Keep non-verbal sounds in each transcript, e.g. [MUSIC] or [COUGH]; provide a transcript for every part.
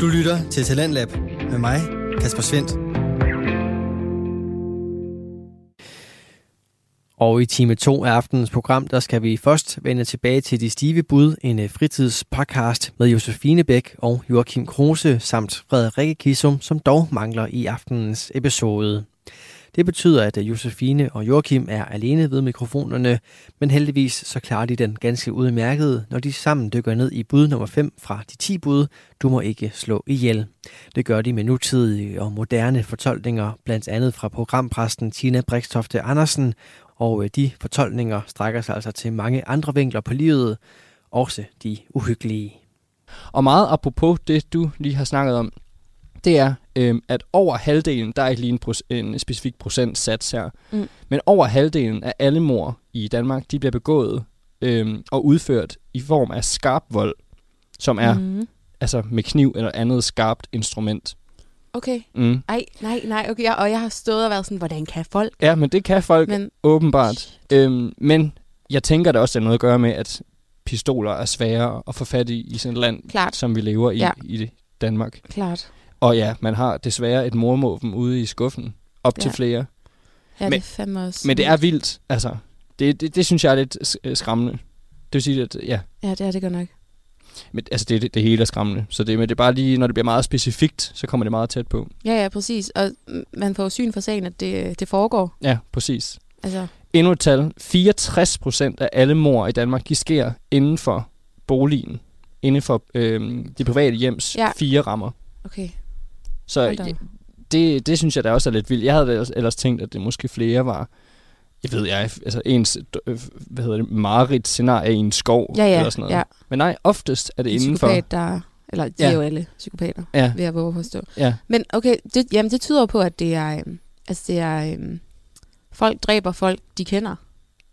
Du lytter til Talentlab med mig, Kasper Svendt. Og i time 2 af aftenens program, der skal vi først vende tilbage til De Stive Bud, en øh, fritidspodcast med Josefine Bæk og Joachim Kruse samt Frederikke Kisum, som dog mangler i aftenens episode. Det betyder, at Josefine og Joachim er alene ved mikrofonerne, men heldigvis så klarer de den ganske udmærket, når de sammen dykker ned i bud nummer 5 fra de 10 bud, du må ikke slå ihjel. Det gør de med nutidige og moderne fortolkninger, blandt andet fra programpræsten Tina Brikstofte Andersen, og øh, de fortolkninger strækker sig altså til mange andre vinkler på livet, også de uhyggelige. Og meget apropos det, du lige har snakket om, det er, øhm, at over halvdelen, der er ikke lige en, pros- en specifik procentsats her, Mm. men over halvdelen af alle mor i Danmark, de bliver begået øhm, og udført i form af skarp vold, som er mm. Altså med kniv eller andet skarpt instrument. Okay. Mm. Ej, nej, nej, okay. Og jeg har stået og været sådan, hvordan kan folk? Ja, men det kan folk men... Åbenbart. Øhm, men jeg tænker, det også er noget at gøre med, at pistoler er svære at få fat i i sådan et land, klart, som vi lever i Ja. i Danmark. klart. Og ja, man har desværre et mormåben ude i skuffen. Op ja. til flere. Ja, Men- det er fandme også. Men det er vildt, altså. Det, det, det synes jeg er lidt øh, skræmmende. Det vil sige, at ja, Ja, det er det godt nok. men, altså det, det, det hele er skræmmende. Så det, men det er bare lige, når det bliver meget specifikt, så kommer det meget tæt på. Ja, ja, præcis. Og man får syn for sagen, at det, det foregår. Ja, præcis. Altså, Endnu et tal. 64 procent af alle mor i Danmark, de sker inden for boligen. Inden for øh, de private hjems Ja. fire rammer. okay. Så ja, det, det synes jeg da også er lidt vildt. Jeg havde ellers- tænkt, at det måske flere var, jeg ved jeg, altså ens, øh, hvad hedder det, mareridt scenarie i en skov Ja, ja, eller sådan noget. ja. Men nej, oftest er det En inden for... psykopat, der... Eller de Ja. er jo alle psykopater, Ja, vil jeg våge at påstå. ja, Men okay, det, jamen det tyder på, at det er... øhm, Altså, det er... øhm, folk dræber folk, de kender.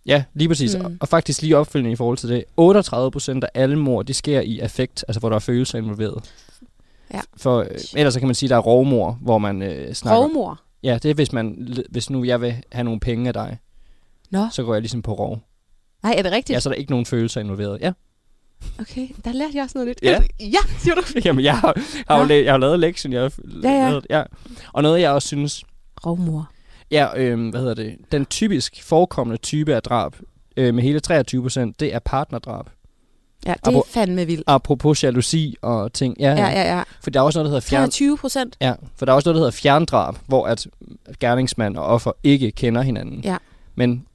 ja, lige præcis. Mm. Og, faktisk lige opfølgning i forhold til det. 38 procent af alle mord, de sker i affekt, altså hvor der er følelser involveret. Ja. For øh, ellers så kan man sige, at der er rovmor, hvor man øh, snakker... Rovmor. Ja, det er hvis man, hvis nu jeg vil have nogle penge af dig, Nå, så går jeg ligesom på rov. nej, er det rigtigt? Ja, så er der ikke nogen følelser involveret. Ja. Okay, der lærte jeg også noget nyt. Ja. [LAUGHS] ja siger du. Jamen, jeg har, har, jo, Nå. la- jeg har lavet lektion. Jeg har Ja, ja. Lavet, ja. Og noget, jeg også synes, Rovmor. ja, øh, hvad hedder det, den typisk forekommende type af drab, øh, med hele 23 procent, det er partnerdrab. Ja, det er Abo- fandme vildt. Apropos jalousi og ting. Ja, Ja, ja, ja. For der er også noget, der hedder fjern... 23 procent. Ja, for der er også noget, der hedder fjerndrab, hvor at gerningsmand og offer ikke kender hinanden. Ja. Men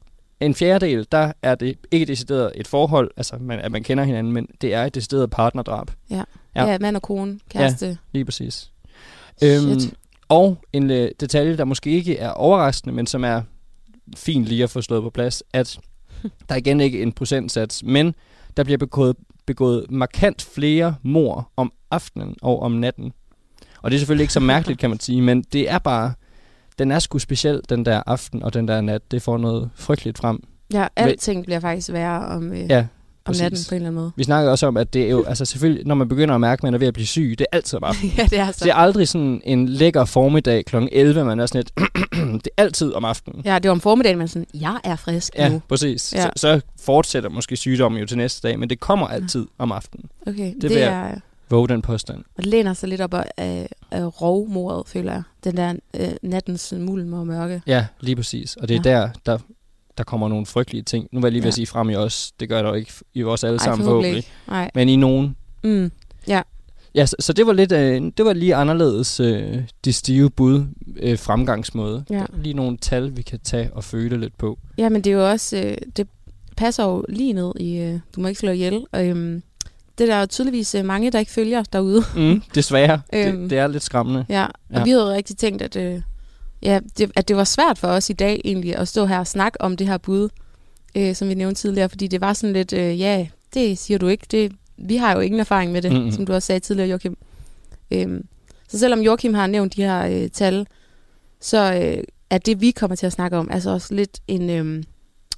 en fjerdedel, der er det ikke decideret et forhold, altså man, at man kender hinanden, men det er et decideret partnerdrab. Ja. Ja. ja. ja, mand og kone, kæreste. Lige præcis. Shit. Øhm, og en øh, detalje, der måske ikke er overraskende, men som er fint lige at få slået på plads, at [LAUGHS] der er igen ikke en procentsats, men der bliver begået, begået markant flere mor om aftenen og om natten. Og det er selvfølgelig ikke så mærkeligt, kan man sige, men det er bare, den er sgu speciel, den der aften og den der nat. Det får noget frygteligt frem. Ja, alting bliver faktisk værre om, øh, Ja, om præcis. natten på en eller anden måde. Vi snakkede også om, at det er jo, altså selvfølgelig, når man begynder at mærke, at man er ved at blive syg, det er altid om aftenen. [LAUGHS] ja, det er så. Det er aldrig sådan en lækker formiddag kl. 11, man er sådan lidt, [CLEARS THROAT] det er altid om aftenen. Ja, det var om formiddagen, man sådan, jeg er frisk Ja, nu. præcis. Ja. Så, så fortsætter måske sygdommen jo til næste dag, men det kommer altid om aftenen. Okay, det, vil det jeg- er... Våg den påstand. Og det læner sig lidt op af, af, af rovmordet, føler jeg. Den der øh, nattens mulm og mørke. Ja, lige præcis. Og det er Ja. der, der, der kommer nogle frygtelige ting. Nu var jeg lige ved at Ja. sige frem i os. Det gør der jo ikke i os alle Ej, sammen forhåbentlig forhåbentlig. Men i nogen. Mm. Ja, så, så det var lidt, øh, det var lige anderledes øh, de stive bud øh, fremgangsmåde. Ja. Lige nogle tal, vi kan tage og føle lidt på. Ja, men det er jo også... Øh, det passer jo lige ned i... Øh, du må ikke slå ihjel. Og, øhm, det er der jo tydeligvis øh, mange, der ikke følger derude. Mm, desværre. [LAUGHS] Øhm. det, det er lidt skræmmende. Ja, og Ja. ja. vi havde rigtig tænkt, at, øh, ja, det, at det var svært for os i dag egentlig at stå her og snakke om det her bud, øh, som vi nævnte tidligere, fordi det var sådan lidt, øh, ja, det siger du ikke, det, vi har jo ingen erfaring med det, Mhm. mm-hmm. som du også sagde tidligere, Joachim. Øhm, så selvom Joachim har nævnt de her øh, tal, så øh, er det, vi kommer til at snakke om, altså også lidt en, øh,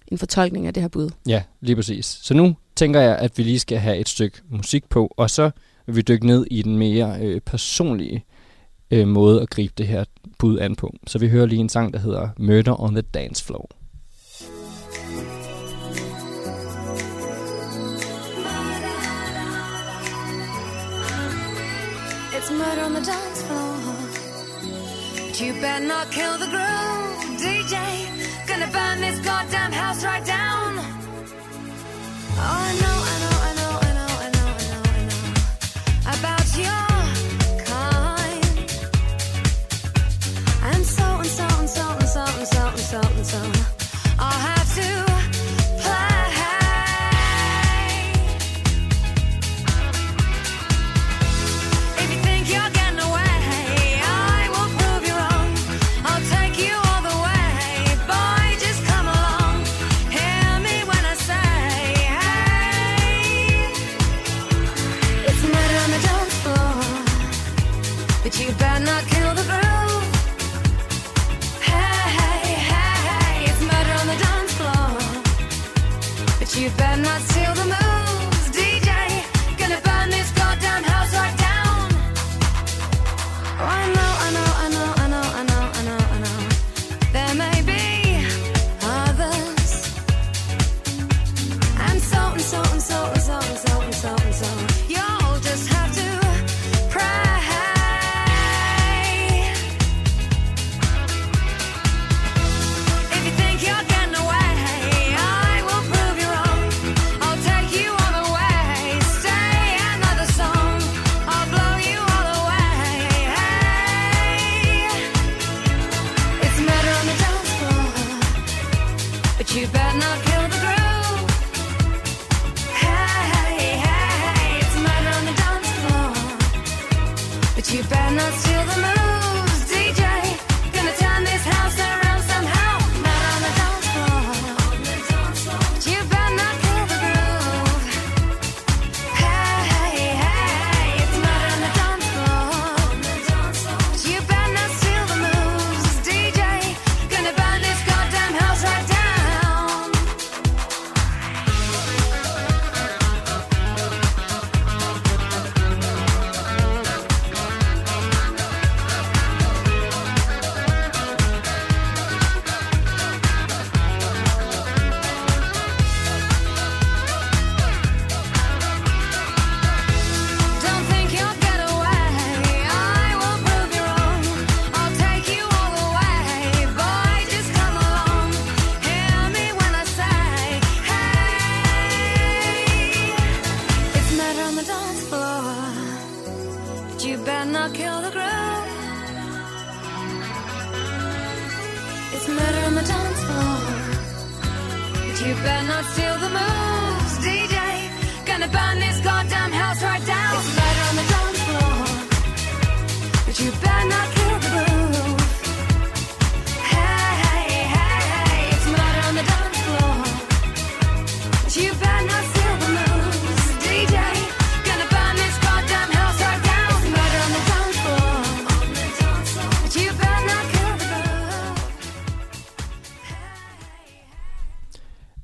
en fortolkning af det her bud. Ja, lige præcis. Så nu tænker jeg, at vi lige skal have et stykke musik på, og så vil vi dykke ned i den mere øh, personlige øh, Øh, måde at gribe det her bud an på. Så vi hører lige en sang, der hedder Murder on the Dance Floor. It's murder on the dance floor. But you better not kill the groove, DJ. Gonna burn this goddamn house right down. Oh, no.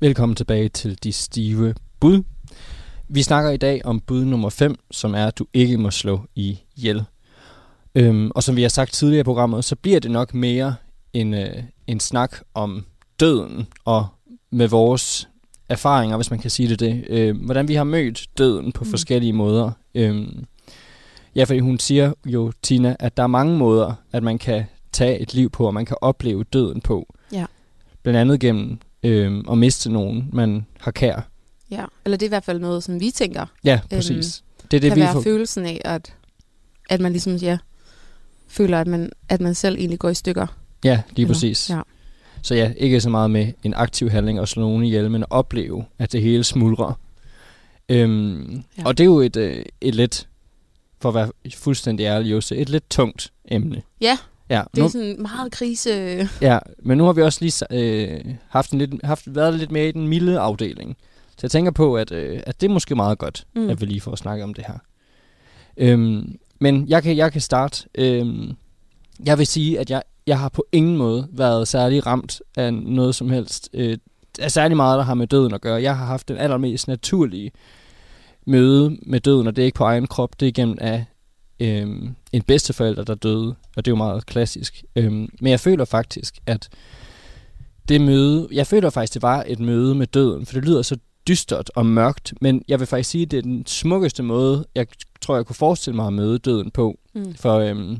Velkommen tilbage til De Stive Bud. Vi snakker i dag om bud nummer 5, som er, at du ikke må slå ihjel. Øhm, og som vi har sagt tidligere i programmet, så bliver det nok mere en, øh, en snak om døden, og med vores erfaringer, hvis man kan sige det det. Øh, hvordan vi har mødt døden på mm. forskellige måder. Øhm, ja, fordi hun siger jo, Tina, at der er mange måder, at man kan tage et liv på, og man kan opleve døden på. Ja. Blandt andet gennem øh, at miste nogen, man har kær. Ja, eller det er i hvert fald noget, som vi tænker, Ja, præcis. Øhm, det er det, kan vi være får. følelsen af, at, at man ligesom, ja, føler, at man, at man selv egentlig går i stykker. Ja, lige Eller- præcis. ja. Så ja, ikke så meget med en aktiv handling og slå nogen ihjel, men at opleve, at det hele smuldrer. Øhm, Ja. ja. Og det er jo et, øh, et lidt, for at være fuldstændig ærlig, Jose, et lidt tungt emne. Ja, Ja, det nu, er sådan meget krise. ja, men nu har vi også lige øh, haft, en lidt, haft været lidt mere i den milde afdeling. Så jeg tænker på, at, øh, at det er måske meget godt, Mm. at vi lige får snakket om det her. Øhm, men jeg kan, jeg kan starte. Øhm, jeg vil sige, at jeg, jeg har på ingen måde været særlig ramt af noget som helst. Øh, af særlig meget, der har med døden at gøre. Jeg har haft den allermest naturlige møde med døden, og det er ikke på egen krop, det er igennem af øhm, en bedsteforælder, der døde, og det er jo meget klassisk. Øhm, men jeg føler faktisk, at det møde, jeg føler faktisk, det var et møde med døden, for det lyder så dystert og mørkt, men jeg vil faktisk sige, at det er den smukkeste måde, jeg tror, jeg kunne forestille mig at møde døden på. Mm. For øhm,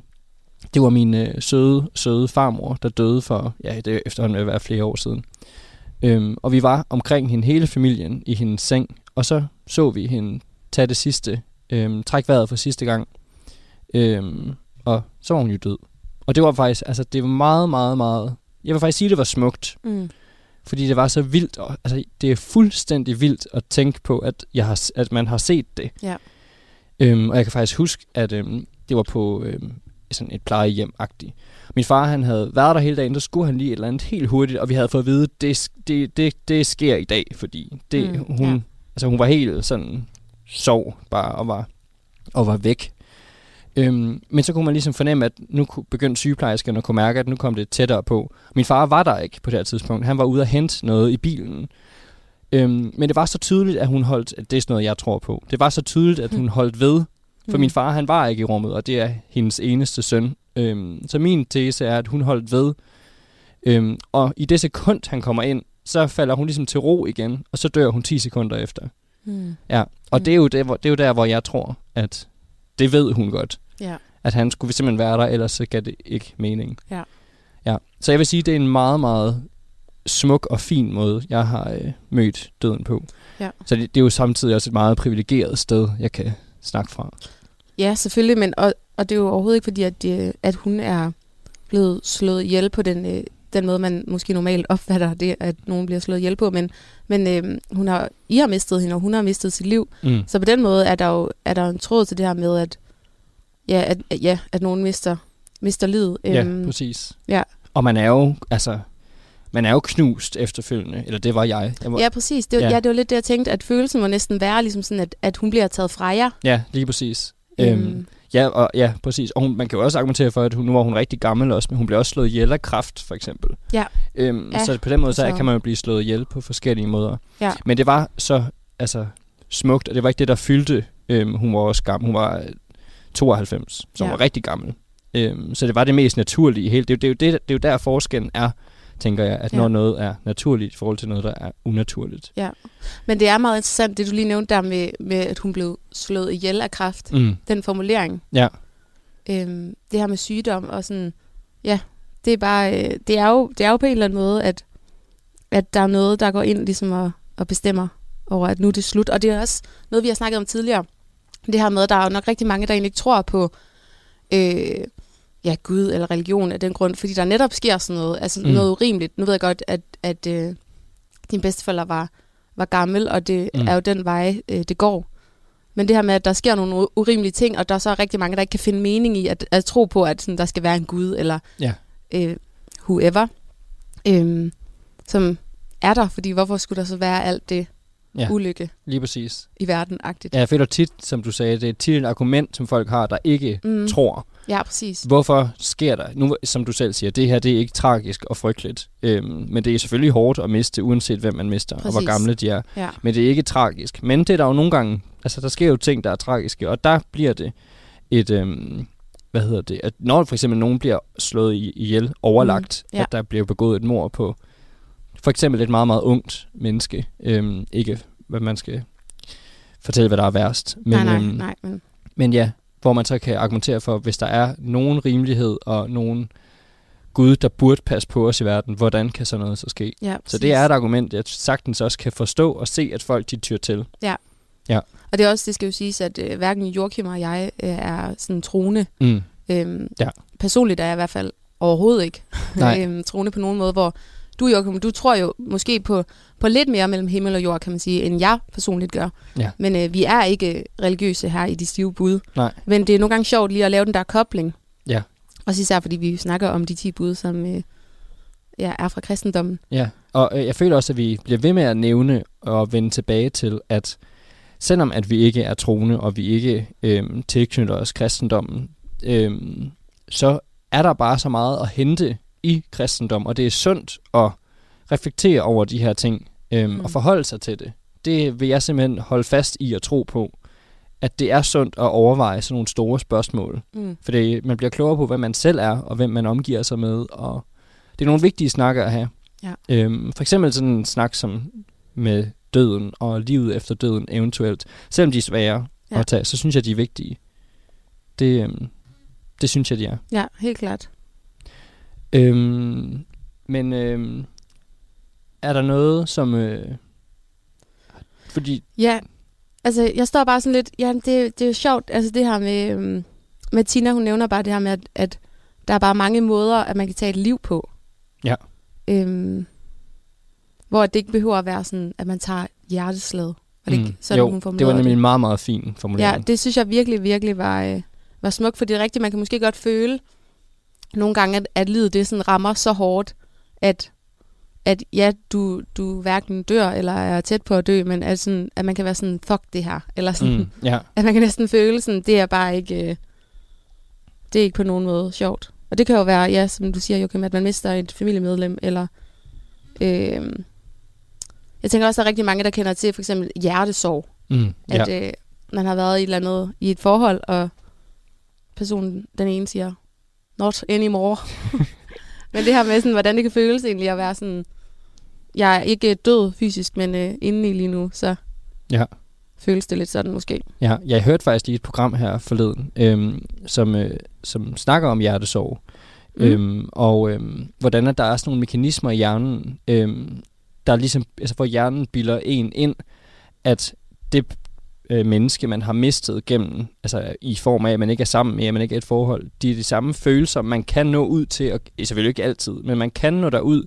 det var min øh, søde, søde farmor, der døde for, ja, det er efterhånden være flere år siden. Øhm, og vi var omkring hende hele familien i hendes seng, og så så vi hende tage det sidste, øhm, træk vejret for sidste gang. Øhm, og så var hun jo død. Og det var faktisk, altså det var meget, meget, meget, jeg vil faktisk sige, det var smukt, Mm. fordi det var så vildt, og, altså det er fuldstændig vildt at tænke på, at, jeg har, at man har set det. Ja. Øhm, og jeg kan faktisk huske, at øhm, det var på øhm, sådan et plejehjem-agtigt. Min far, han havde været der hele dagen, så skulle han lige et eller andet helt hurtigt, og vi havde fået at vide, det, det, det, det sker i dag, fordi det, Mm, hun, ja. altså, hun var helt sådan, sov bare og var, og var væk. Øhm, men så kunne man ligesom fornemme, at nu begyndte sygeplejerskerne at kunne mærke, at nu kom det tættere på. Min far var der ikke på det her tidspunkt. Han var ude at hente noget i bilen. Øhm, men det var så tydeligt, at hun holdt... At det er sådan noget, jeg tror på. Det var så tydeligt, at hun holdt ved. For Mm. min far, han var ikke i rummet, og det er hendes eneste søn. Øhm, så min tese er, at hun holdt ved. Øhm, og i det sekund, han kommer ind, så falder hun ligesom til ro igen, og så dør hun 10 sekunder efter. Mm. Ja, og Mm. det, er jo det, hvor, det er jo der, hvor jeg tror, at det ved hun godt. Ja. At han skulle simpelthen være der, ellers så gav det ikke mening. Ja. ja. Så jeg vil sige, det er en meget, meget smuk og fin måde, jeg har øh, mødt døden på. Ja. Så det, det er jo samtidig også et meget privilegeret sted, jeg kan snakke fra. Ja, selvfølgelig, men og, og det er jo overhovedet ikke fordi, at, det, at hun er blevet slået ihjel på den, øh, den måde, man måske normalt opfatter det, at nogen bliver slået ihjel på, men, men øh, hun har, I har mistet hende, og hun har mistet sit liv. Mm. Så på den måde er der jo er der en tråd til det her med, at, ja, at, ja, at nogen mister, mister livet. Ja, Øhm, præcis. ja. Og man er jo, altså, man er jo knust efterfølgende, eller det var jeg. jeg var, Ja, præcis. Det, var, Ja. ja. det var lidt det, jeg tænkte, at følelsen må næsten være ligesom sådan, at, at hun bliver taget fra jer. ja, lige præcis. Øhm, ja, og, ja, præcis. Og hun, man kan jo også argumentere for, at hun, nu var hun rigtig gammel også, men hun blev også slået ihjel af kraft, for eksempel. Ja. Øhm, Ja, så på den måde, så så- kan man jo blive slået ihjel på forskellige måder. Ja. Men det var så altså, smukt, og det var ikke det, der fyldte. Øhm, hun var også gammel. Hun var 92, som Ja. var rigtig gammel. Øhm, så det var det mest naturlige helt. hele. Det, det, er jo det, det er jo der forskellen er, tænker jeg, at Ja. når noget er naturligt i forhold til noget, der er unaturligt. Ja, Men det er meget interessant, det du lige nævnte der med, med at hun blev slået ihjel af kræft. Mm. Den formulering. Ja. Øhm, det her med sygdom og sådan, ja, det er bare, det er jo, det er jo på en eller anden måde, at, at der er noget, der går ind ligesom og, og bestemmer over, at nu er det slut. Og det er også noget, vi har snakket om tidligere. Det her med, at der er jo nok rigtig mange, der egentlig tror på øh, ja, Gud eller religion af den grund, fordi der netop sker sådan noget, altså Mm. noget urimeligt. Nu ved jeg godt, at, at øh, din bedsteforælder var, var gammel, og det Mm. er jo den vej, øh, det går. Men det her med, at der sker nogle urimelige ting, og der er så rigtig mange, der ikke kan finde mening i at, at tro på, at sådan, der skal være en Gud, eller Ja. øh, whoever, øh, som er der, fordi hvorfor skulle der så være alt det Ja. ulykke Lige præcis. i verden-agtigt? Ja, jeg føler tit, som du sagde, det er tit et argument, som folk har, der ikke mm. Tror. Ja, præcis. Hvorfor sker der? Nu, som du selv siger, det her det er ikke tragisk og frygteligt. Øhm, men det er selvfølgelig hårdt at miste, uanset hvem man mister, Præcis. og hvor gamle de er. Ja. Men det er ikke tragisk. Men det er der jo nogle gange, altså der sker jo ting, der er tragiske, og der bliver det et, øhm, hvad hedder det, at når for eksempel nogen bliver slået i- ihjel, overlagt, mm. ja. at der bliver begået et mord på for eksempel et meget, meget ungt menneske. Øhm, ikke, hvad man skal fortælle, hvad der er værst. Men, nej, nej, øhm, nej. Men, men ja, hvor man så kan argumentere for, hvis der er nogen rimelighed og nogen Gud, der burde passe på os i verden, hvordan kan sådan noget så ske? ja, Så det er et argument, jeg sagtens også kan forstå og se, at folk de tyr til. Og det er også, det skal jo siges, at øh, hverken Joachim og jeg øh, er sådan troende. Mm. Øhm, Ja. Personligt er jeg i hvert fald overhovedet ikke [LAUGHS] øhm, troende på nogen måde, hvor du, Joachim, du tror jo måske på, på lidt mere mellem himmel og jord, kan man sige, end jeg personligt gør. Ja. Men øh, vi er ikke religiøse her i de stive bud. Nej. Men det er nogle gange sjovt lige at lave den der kobling. Ja. Også især fordi vi snakker om de 10 bud, som øh, ja, er fra kristendommen. Ja, og øh, jeg føler også, at vi bliver ved med at nævne og vende tilbage til, at selvom at vi ikke er troende, og vi ikke øhm, tilknytter os kristendommen, øhm, så er der bare så meget at hente i kristendom, og det er sundt at reflektere over de her ting, øhm, mm. Og forholde sig til det. Det vil jeg simpelthen holde fast i at tro på, at det er sundt at overveje sådan nogle store spørgsmål. Mm. For det, man bliver klogere på, hvem man selv er, og hvem man omgiver sig med. Og det er nogle vigtige snakker at have. Ja. Øhm, for eksempel sådan en snak som med døden og livet efter døden eventuelt. Selvom de er svære. Ja. at tage, så synes jeg, de er vigtige. Det, øhm, det synes jeg, de er. Ja, helt klart. Øhm, men øhm, er der noget, som... Øh, fordi... Ja, altså jeg står bare sådan lidt, ja, det, det er jo sjovt, altså det her med, øhm, med Tina, hun nævner bare det her med, at, at der er bare mange måder, at man kan tage et liv på. Ja. Øhm, hvor det ikke behøver at være sådan, at man tager hjerteslaget. Var det ikke sådan, Mm. jo, hun det var nemlig en meget, meget fin Ja, formulering. det synes jeg virkelig, virkelig var, øh, var smukt, for det er rigtigt, man kan måske godt føle nogle gange, at, at livet det sådan rammer så hårdt, at, at ja, du, du hverken dør eller er tæt på at dø, men at, sådan, at man kan være sådan, fuck det her, eller sådan, Mm, ja, [LAUGHS] at man kan næsten føle sådan, det er bare ikke, øh, det er ikke på nogen måde sjovt. Og det kan jo være, ja, som du siger, Joachim, at man mister et familiemedlem, eller øh, jeg tænker også, at der er rigtig mange, der kender til for eksempel hjertesorg, mm, at øh, man har været i et eller andet i et forhold, og personen, den ene siger, not anymore. [LAUGHS] men det her med, sådan, hvordan det kan føles egentlig at være sådan, jeg er ikke død fysisk, men øh, indeni lige nu, så Ja. føles det lidt sådan måske. Ja, jeg hørte faktisk lige et program her forleden, øhm, som, øh, som snakker om hjertesorg. Mm. Øhm, og øhm, hvordan at der er sådan nogle mekanismer i hjernen, øhm, der er ligesom, altså hvor hjernen bilder en ind, at det øh, menneske, man har mistet gennem, altså i form af, at man ikke er sammen med, at man ikke er et forhold, de er de samme følelser, man kan nå ud til, og selvfølgelig ikke altid, men man kan nå derud.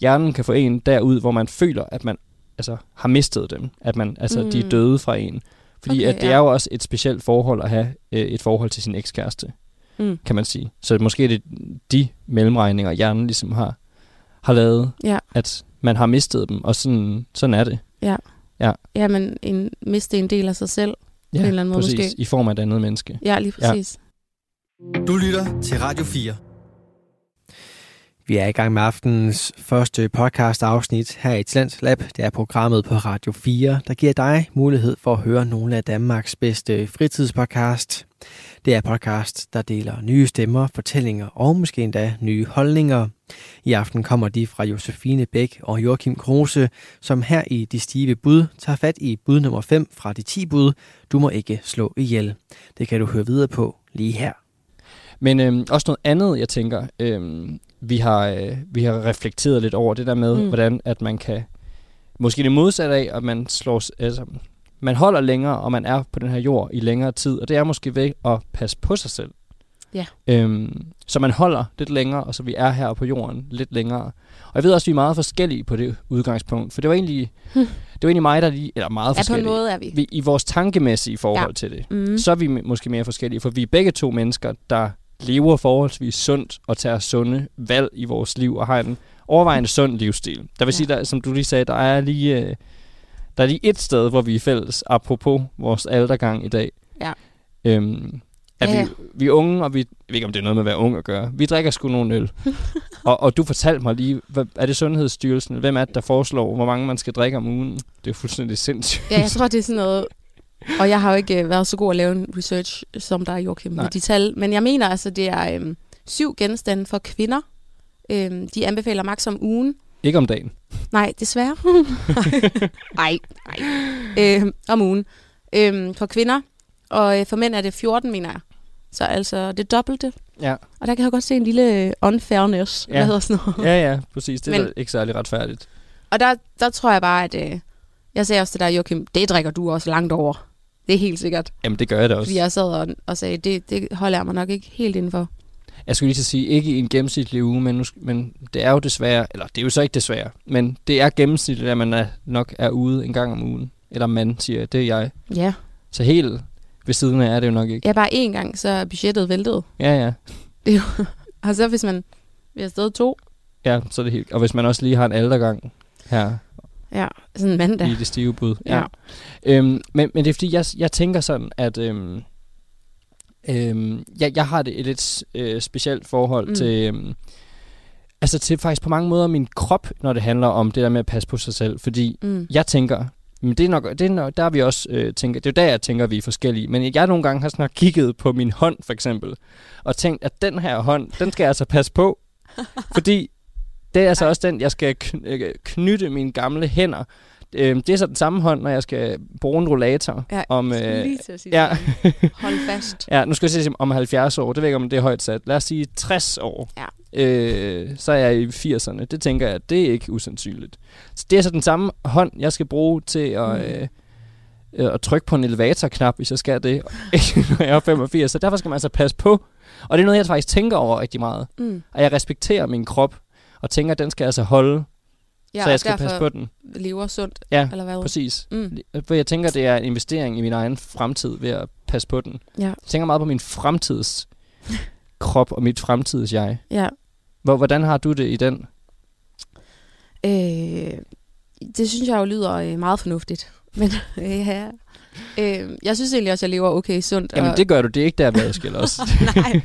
Hjernen kan få en derud, hvor man føler, at man altså, har mistet dem, at man, altså, mm. de er Mm. døde fra en. Fordi okay, at det ja. er jo også et specielt forhold at have øh, et forhold til sin ekskæreste, Mm. kan man sige. Så måske er det de mellemregninger, hjernen ligesom har, har lavet, Ja. at man har mistet dem, og sådan, sådan er det. Ja, men en, miste en del af sig selv. Ja, en eller anden måde præcis. måske. I form af et andet menneske. Ja, lige Ja. præcis. Du lytter til Radio 4. Vi er i gang med aftenens første podcast afsnit her i Talent Lab. Det er programmet på Radio 4, der giver dig mulighed for at høre nogle af Danmarks bedste fritidspodcast. Det er podcast, der deler nye stemmer, fortællinger og måske endda nye holdninger. I aften kommer de fra Josefine Bæk og Joachim Kruse, som her i De Stive Bud tager fat i bud nummer 5 fra de 10 bud. Du må ikke slå ihjel. Det kan du høre videre på lige her. Men øhm, også noget andet, jeg tænker, øhm, vi, har, øh, vi har reflekteret lidt over det der med, Mm. hvordan at man kan, måske det modsatte af, at man slår, altså, man holder længere, og man er på den her jord i længere tid, og det er måske ved at passe på sig selv. Ja. Øhm, så man holder lidt længere, og så vi er her på jorden lidt længere. Og jeg ved også, at vi er meget forskellige på det udgangspunkt, for det var egentlig, Hm. det var egentlig mig, der lige, eller meget Ja, på en forskellige. måde er vi. vi, I vores tankemæssige forhold Ja. til det Mm. så er vi måske mere forskellige, for vi er begge to mennesker, der lever forholdsvis sundt og tager sunde valg i vores liv og har en overvejende sund livsstil. Der vil Ja. sige, der, som du lige sagde, der er lige, øh, der er lige et sted, hvor vi er fælles, apropos vores aldergang i dag. Ja. Øhm, at Ja, ja. vi, vi er unge, og vi, jeg ved ikke, om det er noget med at være ung at gøre. Vi drikker sgu nogle øl. [LAUGHS] og, og du fortalte mig lige, hvad, er det Sundhedsstyrelsen? Hvem er det, der foreslår, hvor mange man skal drikke om ugen? Det er fuldstændig sindssygt. Ja, jeg tror, det er sådan noget... Og jeg har jo ikke øh, været så god at lave en research som dig, Joachim, med Nej. de tal. Men jeg mener altså, det er øhm, syv genstande for kvinder. Øhm, de anbefaler maks om ugen. Ikke om dagen. Nej, desværre. [LAUGHS] [LAUGHS] Nej, nej. Øhm, om ugen. Øhm, for kvinder. Og øh, for mænd er det 14, mener jeg. Så altså det dobbelte. Ja. Og der kan jeg godt se en lille øh, unfairness. Ja. Hvad hedder sådan noget? Ja, ja, præcis. Det er Men... ikke særlig retfærdigt. Og der, der tror jeg bare, at... Øh, jeg sagde også til dig, Joachim, det drikker du også langt over. Det er helt sikkert. Jamen, det gør jeg da også. Fordi jeg sad og, og sagde, det, det holder jeg mig nok ikke helt indenfor. Jeg skulle lige til at sige, ikke i en gennemsnitlig uge, men, nu, men det er jo desværre, eller det er jo så ikke desværre, men det er gennemsnitligt, at man er, nok er ude en gang om ugen. Eller man siger, det er jeg. Ja. Så helt ved siden af er det jo nok ikke. Ja, bare én gang, så er budgettet væltet. Ja, ja. [LAUGHS] Og så hvis man vil afsted to, Ja, så er det helt. Og hvis man også lige har en aldergang her ja, sådan en mandag. i det stive bud. Ja. Øhm, men, men det er fordi, jeg, jeg tænker sådan, at øhm, øhm, jeg, jeg har det et lidt øh, specielt forhold Mm. til... Øhm, altså til faktisk på mange måder min krop, når det handler om det der med at passe på sig selv. Fordi Mm. jeg tænker, men det er nok, det er nok der er vi også øh, tænker, det er jo der, jeg tænker, vi er forskellige. Men jeg nogle gange har sådan kigget på min hånd, for eksempel, og tænkt, at den her hånd, den skal jeg altså passe på. [LAUGHS] fordi det er altså også den, jeg skal øh, knytte mine gamle hænder. øh, det er så den samme hånd, når jeg skal bruge en rollator. Ja, om, øh, lige til at sige ja. [LAUGHS] Hold fast. Ja, nu skal jeg sige om 70 år. Det ved jeg ikke, om det er højt sat. Lad os sige 60 år. Ja. Øh, så er jeg i 80'erne. Det tænker jeg, det er ikke usandsynligt. Så det er så den samme hånd, jeg skal bruge til at, Mm. øh, øh, at trykke på en elevatorknap, hvis jeg skal det, [LAUGHS] når jeg er 85. Så derfor skal man altså passe på. Og det er noget, jeg faktisk tænker over rigtig meget. Mm. Og jeg respekterer min krop, og tænker, at den skal altså holde, Ja, så jeg skal passe på den. lever sundt, Ja, eller hvad? præcis. Mm. For jeg tænker, det er en investering i min egen fremtid ved at passe på den. Ja. Jeg tænker meget på min fremtids [LAUGHS] krop og mit fremtids jeg. Ja. Hvor, hvordan har du det i den? Øh, det synes jeg jo lyder øh, meget fornuftigt. [LAUGHS] Men øh, ja. Øh, jeg synes egentlig også, at jeg lever okay sundt. Jamen og, det gør du, det er ikke der, vi adskiller os. [LAUGHS] Nej.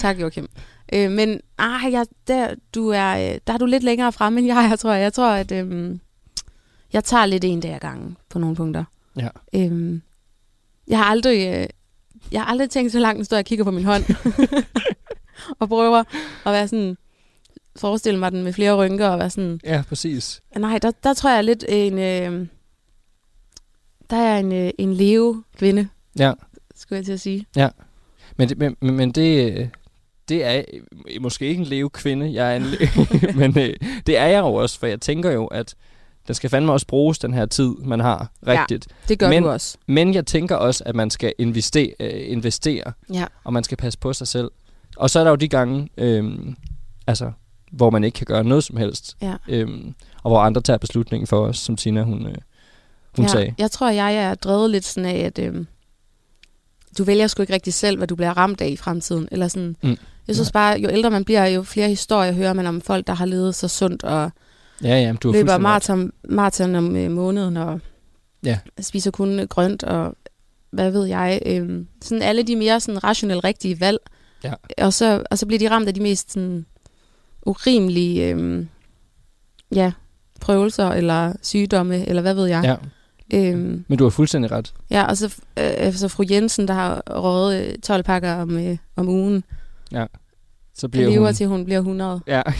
Tak, Joachim. Øh, men ah, jeg, der, du er, øh, der er du lidt længere fremme, end jeg er, tror jeg. Jeg tror, at øh, jeg tager lidt en dag ad gangen på nogle punkter. Ja. Øh, jeg har aldrig... Øh, jeg har aldrig tænkt så langt, når jeg kigger på min hånd. [LAUGHS] og prøver at være sådan... Forestille mig den med flere rynker og være sådan... ja, præcis. Nej, der, der tror jeg lidt en... Øh, der er en, øh, en leve kvinde, Ja. skulle jeg til at sige. Det- men, men, men det, øh, det er øh, måske ikke en leve kvinde, jeg er en le- [LAUGHS] men øh, det er jeg jo også, for jeg tænker jo, at den skal fandme også bruges den her tid, man har rigtigt. Det gør Men- du også. Men jeg tænker også, at man skal investere, øh, investere Ja. og man skal passe på sig selv. Og så er der jo de gange, øhm, altså, hvor man ikke kan gøre noget som helst, Ja. øhm, og hvor andre tager beslutningen for os, som Tina hun, øh, hun ja, sagde. Jeg tror, jeg er drevet lidt sådan af, at øhm, du vælger sgu ikke rigtig selv, hvad du bliver ramt af i fremtiden. Eller sådan. Mm. Jeg synes bare, jo ældre man bliver, jo flere historier hører man om folk, der har levet så sundt og Ja, ja, du løber maraton, maraton om øh, måneden og Ja. spiser kun øh, grønt og hvad ved jeg. Øhm, sådan alle de mere sådan rationelle rigtige valg. Ja. Og, så, og så bliver de ramt af de mest sådan, urimelige øhm, ja, prøvelser eller sygdomme, eller hvad ved jeg. Ja, Øhm, men du har fuldstændig ret. Ja, og så, øh, så fru Jensen, der har røget øh, 12 pakker om, øh, om ugen, Så bliver bliver lever hun... til, hun bliver 100. Ja, [LAUGHS]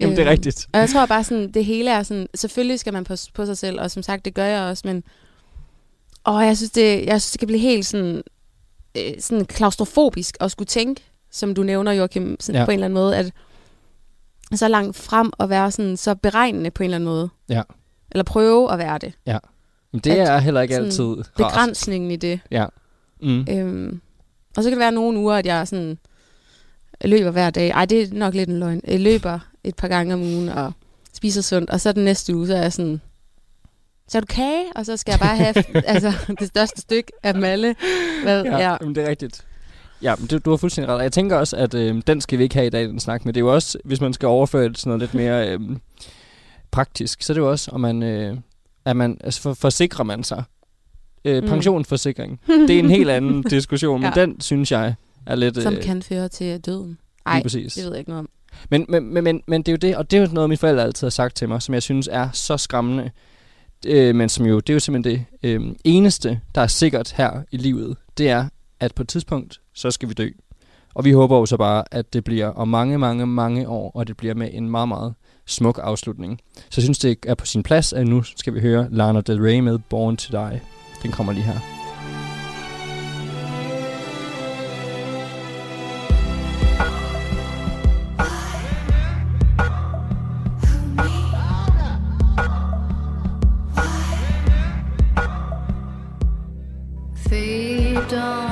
Jamen, det er Øhm, rigtigt. Og jeg tror bare sådan, det hele er sådan, selvfølgelig skal man passe på sig selv, og som sagt, det gør jeg også, men åh, jeg synes, det, jeg synes, det kan blive helt sådan, øh, sådan klaustrofobisk at skulle tænke, som du nævner, Joachim, sådan Ja. ja. på en eller anden måde, at så langt frem og være sådan så beregnende på en eller anden måde. Ja. Eller prøve at være det. Men det at er heller ikke altid rart. Begrænsningen i det. Ja. Mm. Øhm, og så kan det være nogle uger, at jeg sådan løber hver dag. Ej, det er nok lidt en løgn. Jeg løber et par gange om ugen og spiser sundt. Og så den næste uge, så er jeg sådan, så er du kage? Og så skal jeg bare have [LAUGHS] altså, det største stykke af dem alle. Hvad, Ja, ja. ja. Jamen, det er rigtigt. Ja, men du, du har fuldstændig ret. Og jeg tænker også, at øh, den skal vi ikke have i dag, den snak. Men det er jo også, hvis man skal overføre det til noget lidt mere øh, praktisk, så er det jo også, om man, øh, er man altså for, forsikrer man sig. Øh, Mm. pensionsforsikring. [LAUGHS] Det er en helt anden diskussion, men Ja. den synes jeg er lidt... Som øh, kan føre til døden. Nej, præcis. det ved jeg ikke noget om. Men, men, men, men, men det er jo det, og det er jo noget, mine forældre altid har sagt til mig, som jeg synes er så skræmmende. Øh, men som jo, det er jo simpelthen det øh, eneste, der er sikkert her i livet, det er, at på et tidspunkt, så skal vi dø. Og vi håber jo så bare, at det bliver om mange, mange, mange år, og det bliver med en meget, meget smuk afslutning. Så jeg synes, det er på sin plads, at nu skal vi høre Lana Del Rey med Born to Die. Den kommer lige her. Don't.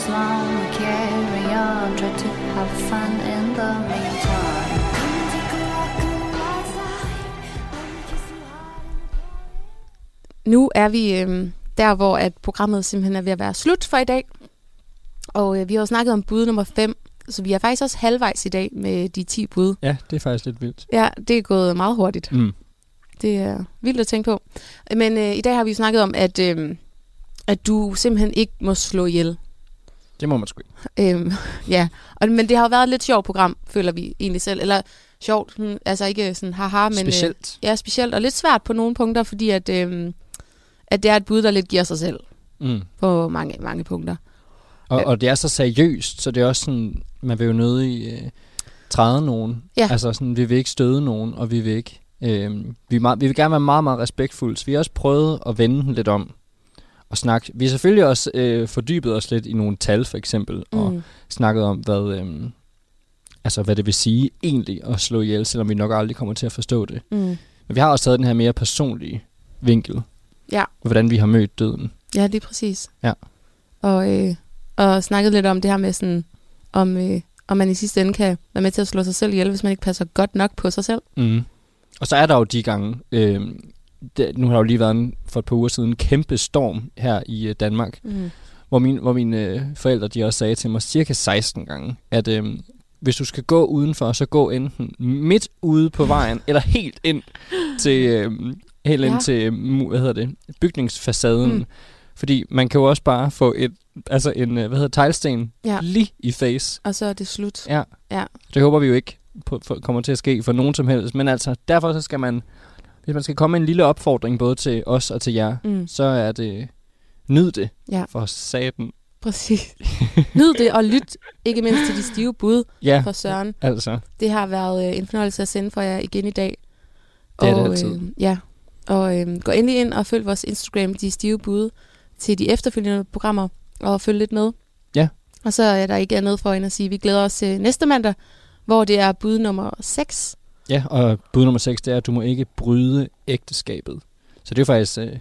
Is long, we carry on. Try to have fun in the meantime. Nu er vi øhm, der, hvor at programmet simpelthen er ved at være slut for i dag. Og øh, vi har jo snakket om bud nummer 5, så vi er faktisk også halvvejs i dag med de 10 bud. Ja, det er faktisk lidt vildt. Ja, det er gået meget hurtigt. Mm. Det er vildt at tænke på. Men øh, i dag har vi jo snakket om, at, øh, at du simpelthen ikke må slå ihjel. Det må man sgu ikke. Øhm, [LAUGHS] ja, og, men det har jo været et lidt sjovt program, føler vi egentlig selv. Eller sjovt, sådan, altså ikke sådan haha, men... Specielt. Øh, ja, specielt, og lidt svært på nogle punkter, fordi at, øh, at det er et bud, der lidt giver sig selv Mm. på mange, mange punkter. Og, og det er så seriøst, så det er også sådan, man vil jo nødig øh, træde nogen. Ja. Altså sådan, vi vil ikke støde nogen, og vi vil ikke... Øh, vi, er meget, vi vil gerne være meget, meget respektfulde, så vi har også prøvet at vende den lidt om og snakke. Vi har selvfølgelig også øh, fordybet os lidt i nogle tal, for eksempel, mm. og snakket om, hvad, øh, altså, hvad det vil sige egentlig at slå ihjel, selvom vi nok aldrig kommer til at forstå det. Mm. Men vi har også taget den her mere personlige vinkel. Ja. Hvordan vi har mødt døden. Ja, lige præcis. Ja. Og, øh, og snakket lidt om det her med sådan, om, øh, om man i sidste ende kan være med til at slå sig selv ihjel, hvis man ikke passer godt nok på sig selv. Mm. Og så er der jo de gange, øh, det, nu har der jo lige været en, for et par uger siden en kæmpe storm her i øh, Danmark, Mm. hvor, min, hvor mine øh, forældre de også sagde til mig cirka 16 gange, at øh, hvis du skal gå udenfor, så gå enten midt ude på vejen, [LAUGHS] eller helt ind til, øh, helt ind Ja. til øh, hvad hedder det, bygningsfacaden. Mm. Fordi man kan jo også bare få et, altså en, øh, hvad hedder teglsten Ja. lige i face. Og så er det slut. Ja. Ja. Det håber vi jo ikke på, for, kommer til at ske for nogen som helst. Men altså, derfor så skal man, hvis man skal komme med en lille opfordring både til os og til jer, Mm. så er det, nyd det Ja. for saten. Præcis. [LAUGHS] Nyd det og lyt ikke mindst til de stive bud Ja, for Søren. altså. Det har været øh, en fornøjelse at sende for jer igen i dag. Det er det og, altid. Øh, ja, og øh, gå endelig ind og følg vores Instagram, de stive bud, til de efterfølgende programmer, og følg lidt med. Ja. Og så er der ikke andet for end at sige, at vi glæder os til næste mandag, hvor det er bud nummer 6. Ja, og bud nummer 6, det er, at du må ikke bryde ægteskabet. Så det er faktisk, øh,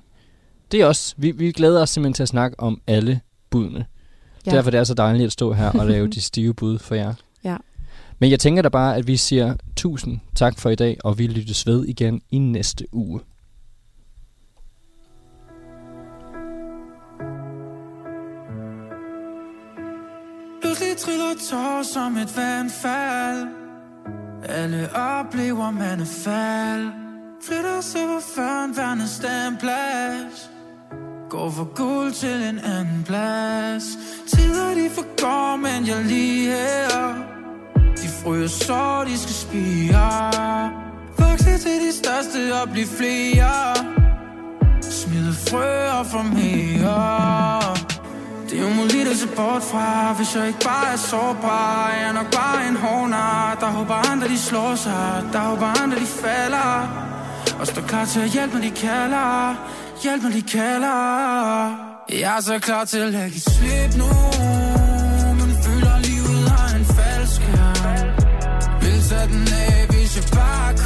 det er også, vi, vi glæder os simpelthen til at snakke om alle budene. Ja. Derfor det er så dejligt at stå her og lave [LAUGHS] de stive bud for jer. Ja. Men jeg tænker da bare, at vi siger tusind tak for i dag, og vi lyttes ved igen i næste uge. Pludselig triller tårer som et vandfald alle oplever man er fald Flytter sig hvor før en vandet standplads Går fra guld til en anden plads. Tider de forgår, men jeg lige her. De fryser, så, de skal spire. Vokse til de største og blive flere. Smide frøer for mere det er umuligt at se bort fra Hvis jeg ikke bare er sårbar. Jeg er nok bare en hårdnar Der håber andre de slår sig. Der håber andre de falder. Og står klar til at hjælpe når de kalder. Hjælp når de kalder. Jeg er så klar til at give slip nu Men føler livet har en falsk Vil tage den af hvis jeg bare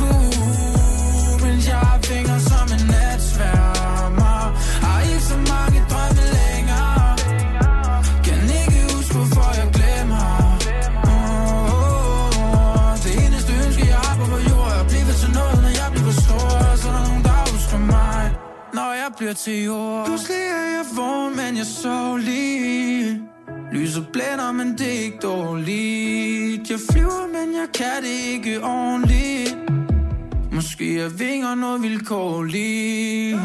bliver til jord. Pludselig er jeg vågen, men jeg sov lige. Lyset blænder, men det er ikke dårligt. Jeg flyver, men jeg kan det ikke ordentligt. Måske er vinger noget vilkårligt.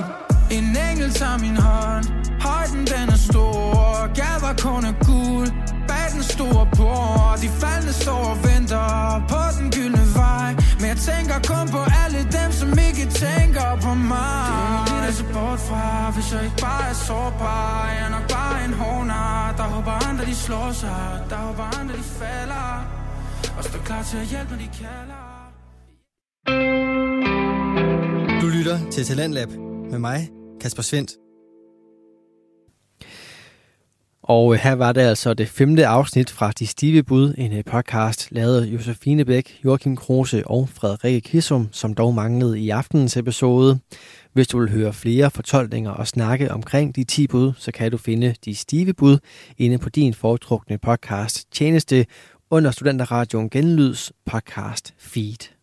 En engel tager min hånd. Højden den er stor. Gader kun er guld den store bord De faldende står og venter På den gyldne vej. Men jeg tænker kun på alle dem Som ikke tænker på mig. Det er så bort fra Hvis jeg ikke bare er sårbar. Jeg er nok bare en håner Der håber andre de slår sig. Der håber andre de falder. Og står klar til at hjælpe når de kalder. Du lytter til Talentlab med mig, Kasper Svendt. Og øh, her var det altså det femte afsnit fra De Stive Bud, en øh, podcast lavet af Josefine Bæk, Joachim Kruse og Frederikke Kissum, som dog manglede i aftenens episode. Hvis du vil høre flere fortolkninger og snakke omkring de 10 bud, så kan du finde De Stive Bud inde på din foretrukne podcast tjeneste under Studenterradioen Genlyds podcast feed.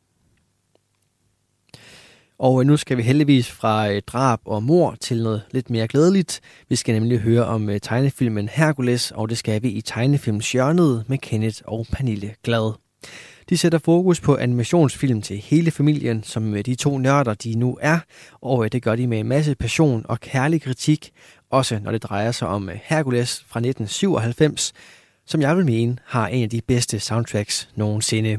Og øh, nu skal vi heldigvis fra øh, drab og mor til noget lidt mere glædeligt. Vi skal nemlig høre om øh, tegnefilmen Hercules, og det skal vi i tegnefilmsjørnet med Kenneth og Pernille Glad. De sætter fokus på animationsfilm til hele familien, som de to nørder de nu er, og det gør de med en masse passion og kærlig kritik, også når det drejer sig om Hercules fra 1997, som jeg vil mene har en af de bedste soundtracks nogensinde.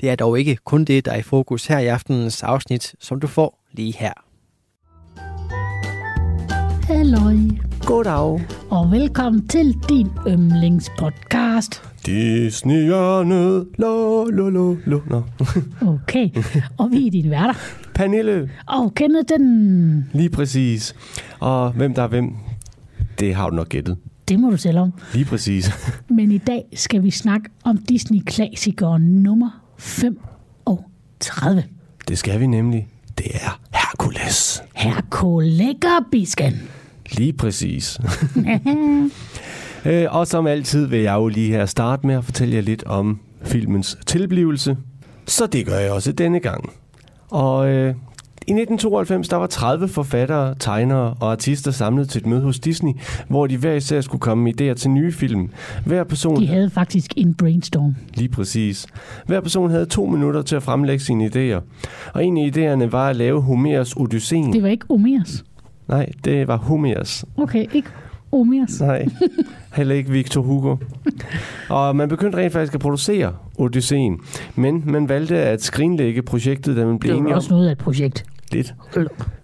Det er dog ikke kun det, der er i fokus her i aftenens afsnit, som du får lige her. Halløj, Goddag. og velkommen til din yndlingspodcast. Disney-hjørnet. Lo, lo, lo, lo. Nå. [LAUGHS] Okay, og vi er dine værter. Pernille. Og kender den, Lige præcis. Og hvem der er hvem, det har du nok gættet. Det må du selv om. Lige præcis. [LAUGHS] Men i dag skal vi snakke om Disney-klassikeren nummer 35. Det skal vi nemlig. Det er Hercules. Herko Lækkerbisken. Lige præcis. [LAUGHS] Øh, og som altid vil jeg jo lige her starte med at fortælle jer lidt om filmens tilblivelse. Så det gør jeg også denne gang. Og øh, i 1992 der var 30 forfattere, tegnere og artister samlet til et møde hos Disney, hvor de hver især skulle komme med idéer til nye film. Hver person De havde faktisk en brainstorm. Lige præcis. Hver person havde to minutter til at fremlægge sine idéer. Og en af idéerne var at lave Homers Odysseen. Det var ikke Omeras. Nej, det var Homers. Okay, ikke Omeras. Nej, heller ikke Victor Hugo. Og man begyndte rent faktisk at producere Odysseen. Men man valgte at skrinlægge projektet, da man blev Det enige var om... også noget af et projekt. Lidt.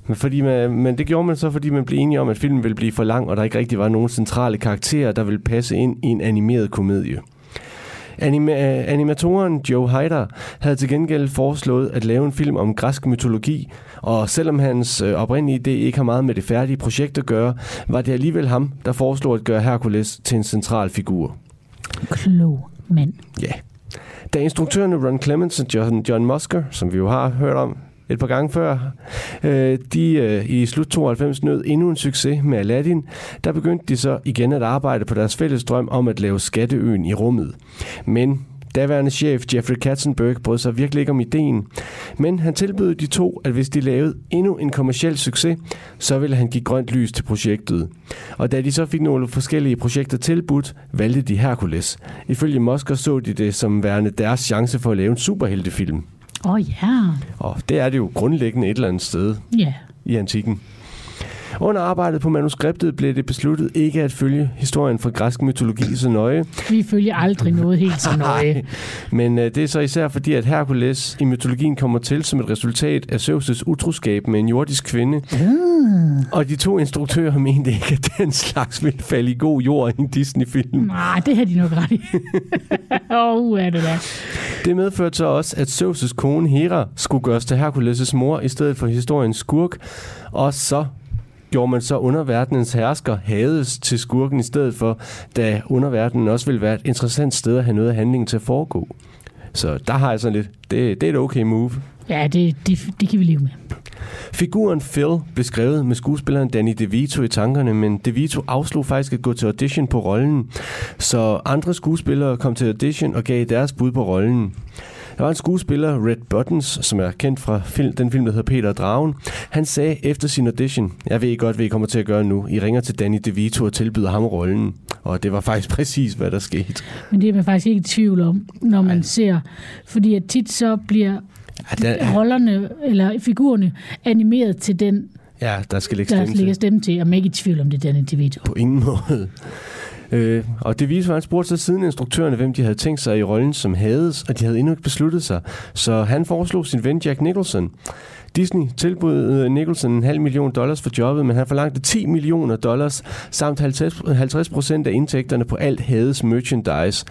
Men, fordi man, men det gjorde man så, fordi man blev enige om, at filmen ville blive for lang, og der ikke rigtig var nogen centrale karakterer, der ville passe ind i en animeret komedie. Anima- animatoren Joe Heider havde til gengæld foreslået at lave en film om græsk mytologi, og selvom hans øh, oprindelige idé ikke har meget med det færdige projekt at gøre, var det alligevel ham, der foreslog at gøre Hercules til en central figur. Klog mand. Ja. Da instruktørerne Ron Clements og John, John Musker, som vi jo har hørt om et par gange før, øh, de øh, i slut 92 nød endnu en succes med Aladdin, der begyndte de så igen at arbejde på deres fælles drøm om at lave Skatteøen i rummet. Men daværende chef Jeffrey Katzenberg brød sig virkelig ikke om ideen, men han tilbød de to, at hvis de lavede endnu en kommersiel succes, så ville han give grønt lys til projektet. Og da de så fik nogle forskellige projekter tilbudt, valgte de Hercules. Ifølge Mosker så de det som værende deres chance for at lave en superheltefilm. Åh oh, ja. Og det er det jo grundlæggende et eller andet sted Ja. i antikken. Under arbejdet på manuskriptet blev det besluttet ikke at følge historien fra græsk mytologi så nøje. Vi følger aldrig noget helt så [LAUGHS] nøje. Men øh, det er så især fordi, at Hercules i mytologien kommer til som et resultat af Zeus' utroskab med en jordisk kvinde. Ah. Og de to instruktører mente ikke, at den slags ville falde i god jord i en Disney-film. Nej, det har de nok ret i. [LAUGHS] Åh, oh, er det da. Det medførte så også, at Zeus' kone Hera skulle gøres til Hercules' mor i stedet for historiens skurk. Og så gjorde man så underverdenens hersker hades til skurken i stedet for, da underverdenen også ville være et interessant sted at have noget af handlingen til at foregå. Så der har jeg sådan lidt, det, det er et okay move. Ja, det, det, det kan vi leve med. Figuren Phil blev skrevet med skuespilleren Danny DeVito i tankerne, men DeVito afslog faktisk at gå til audition på rollen. Så andre skuespillere kom til audition og gav deres bud på rollen. Der var en skuespiller, Red Buttons, som er kendt fra film, den film, der hedder Peter og Dragen. Han sagde efter sin audition, jeg ved godt, hvad I kommer til at gøre nu. I ringer til Danny DeVito og tilbyder ham rollen. Og det var faktisk [LAUGHS] præcis, hvad der skete. Men det er man faktisk ikke i tvivl om, når man ser. Fordi at tit så bliver Ja, den, rollerne, eller figurerne, animeret til den, ja der skal lægge der stemme til. stemme til. Jeg er ikke i tvivl om, det er Danny DeVito. På ingen måde. Øh, og det viste, at han spurgte så siden instruktørerne, hvem de havde tænkt sig i rollen som Hades, og de havde endnu ikke besluttet sig. Så han foreslog sin ven Jack Nicholson. Disney tilbød øh, Nicholson en halv million dollars for jobbet, men han forlangte 10 millioner dollars samt 50 procent af indtægterne på alt Hades merchandise.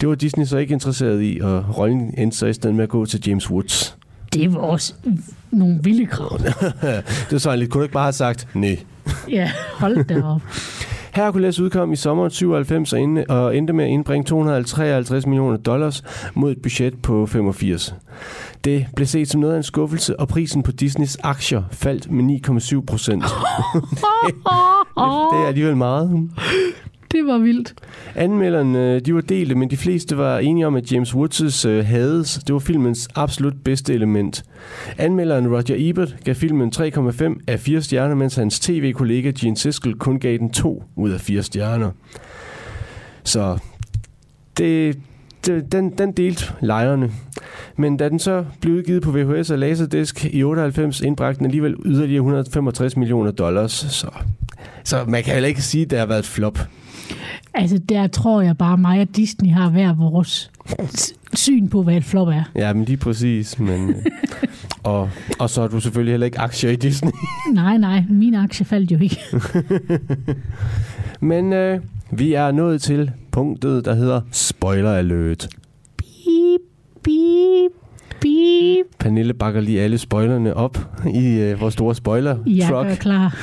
Det var Disney så ikke interesseret i, og rollen endte så i stedet med at gå til James Woods. Det var også nogle vilde krav. [LAUGHS] det var sådan lidt, kunne du ikke bare have sagt, nej. Ja, hold da op. [LAUGHS] Hercules udkom i sommeren 97 og, ende, og endte med at indbringe 253 millioner dollars mod et budget på 85. Det blev set som noget af en skuffelse, og prisen på Disneys aktier faldt med 9,7 procent. [LAUGHS] det er alligevel meget. Det var vildt. Anmelderne øh, de var delte, men de fleste var enige om, at James Woods' uh, Hades, det var filmens absolut bedste element. Anmelderen Roger Ebert gav filmen 3,5 af 4 stjerner, mens hans tv-kollega Gene Siskel kun gav den 2 ud af 4 stjerner. Så det, det, den, den delte lejrene. Men da den så blev udgivet på VHS og Laserdisc i 98, indbragte den alligevel yderligere 165 millioner dollars. Så, så man kan heller ikke sige, at det har været et flop. Altså, der tror jeg bare, mig og Disney har hver vores syn på, hvad et flop er. Ja, men lige præcis. Men, øh, [LAUGHS] og, og så har du selvfølgelig heller ikke aktier i Disney. [LAUGHS] Nej, nej, min aktie faldt jo ikke. [LAUGHS] Men øh, vi er nået til punktet, der hedder Spoiler Alert. Beep, beep, beep. Pernille bakker lige alle spoilerne op i øh, vores store spoiler Jeg er klar.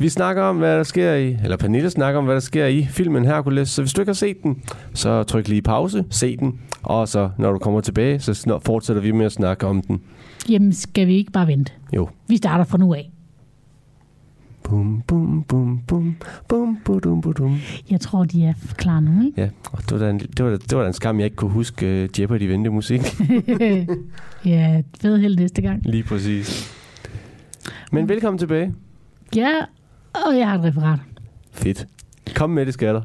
Vi snakker om, hvad der sker i, eller Pernille snakker om, hvad der sker i filmen Hercules. Så hvis du ikke har set den, så tryk lige pause, se den, og så når du kommer tilbage, så fortsætter vi med at snakke om den. Jamen, skal vi ikke bare vente? Jo. Vi starter fra nu af. Bum, bum, bum, bum, bum, bum, bum. Jeg tror, de er klar nu, ikke? Ja, og det var, da en, det, var da, det var da en skam, jeg ikke kunne huske uh, Jeopardy vente musik. [LAUGHS] [LAUGHS] ja, fed held næste gang. Lige præcis. Men velkommen tilbage. Ja, og jeg har et referat. Fedt. Kom med det, skatter.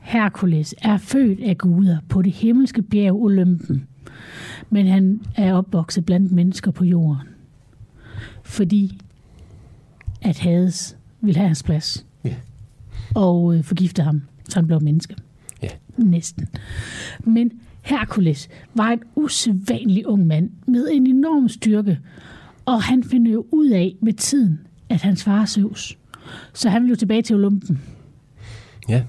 Herkules er født af guder på det himmelske bjerg Olympen, men han er opvokset blandt mennesker på jorden. Fordi at Hades vil have hans plads. Ja. Og øh, forgifte ham, så han blev menneske. Ja. Næsten. Men Herkules var en usædvanlig ung mand med en enorm styrke, og han finder jo ud af med tiden, at hans far Zeus. Så han vil jo tilbage til Olympen. Ja.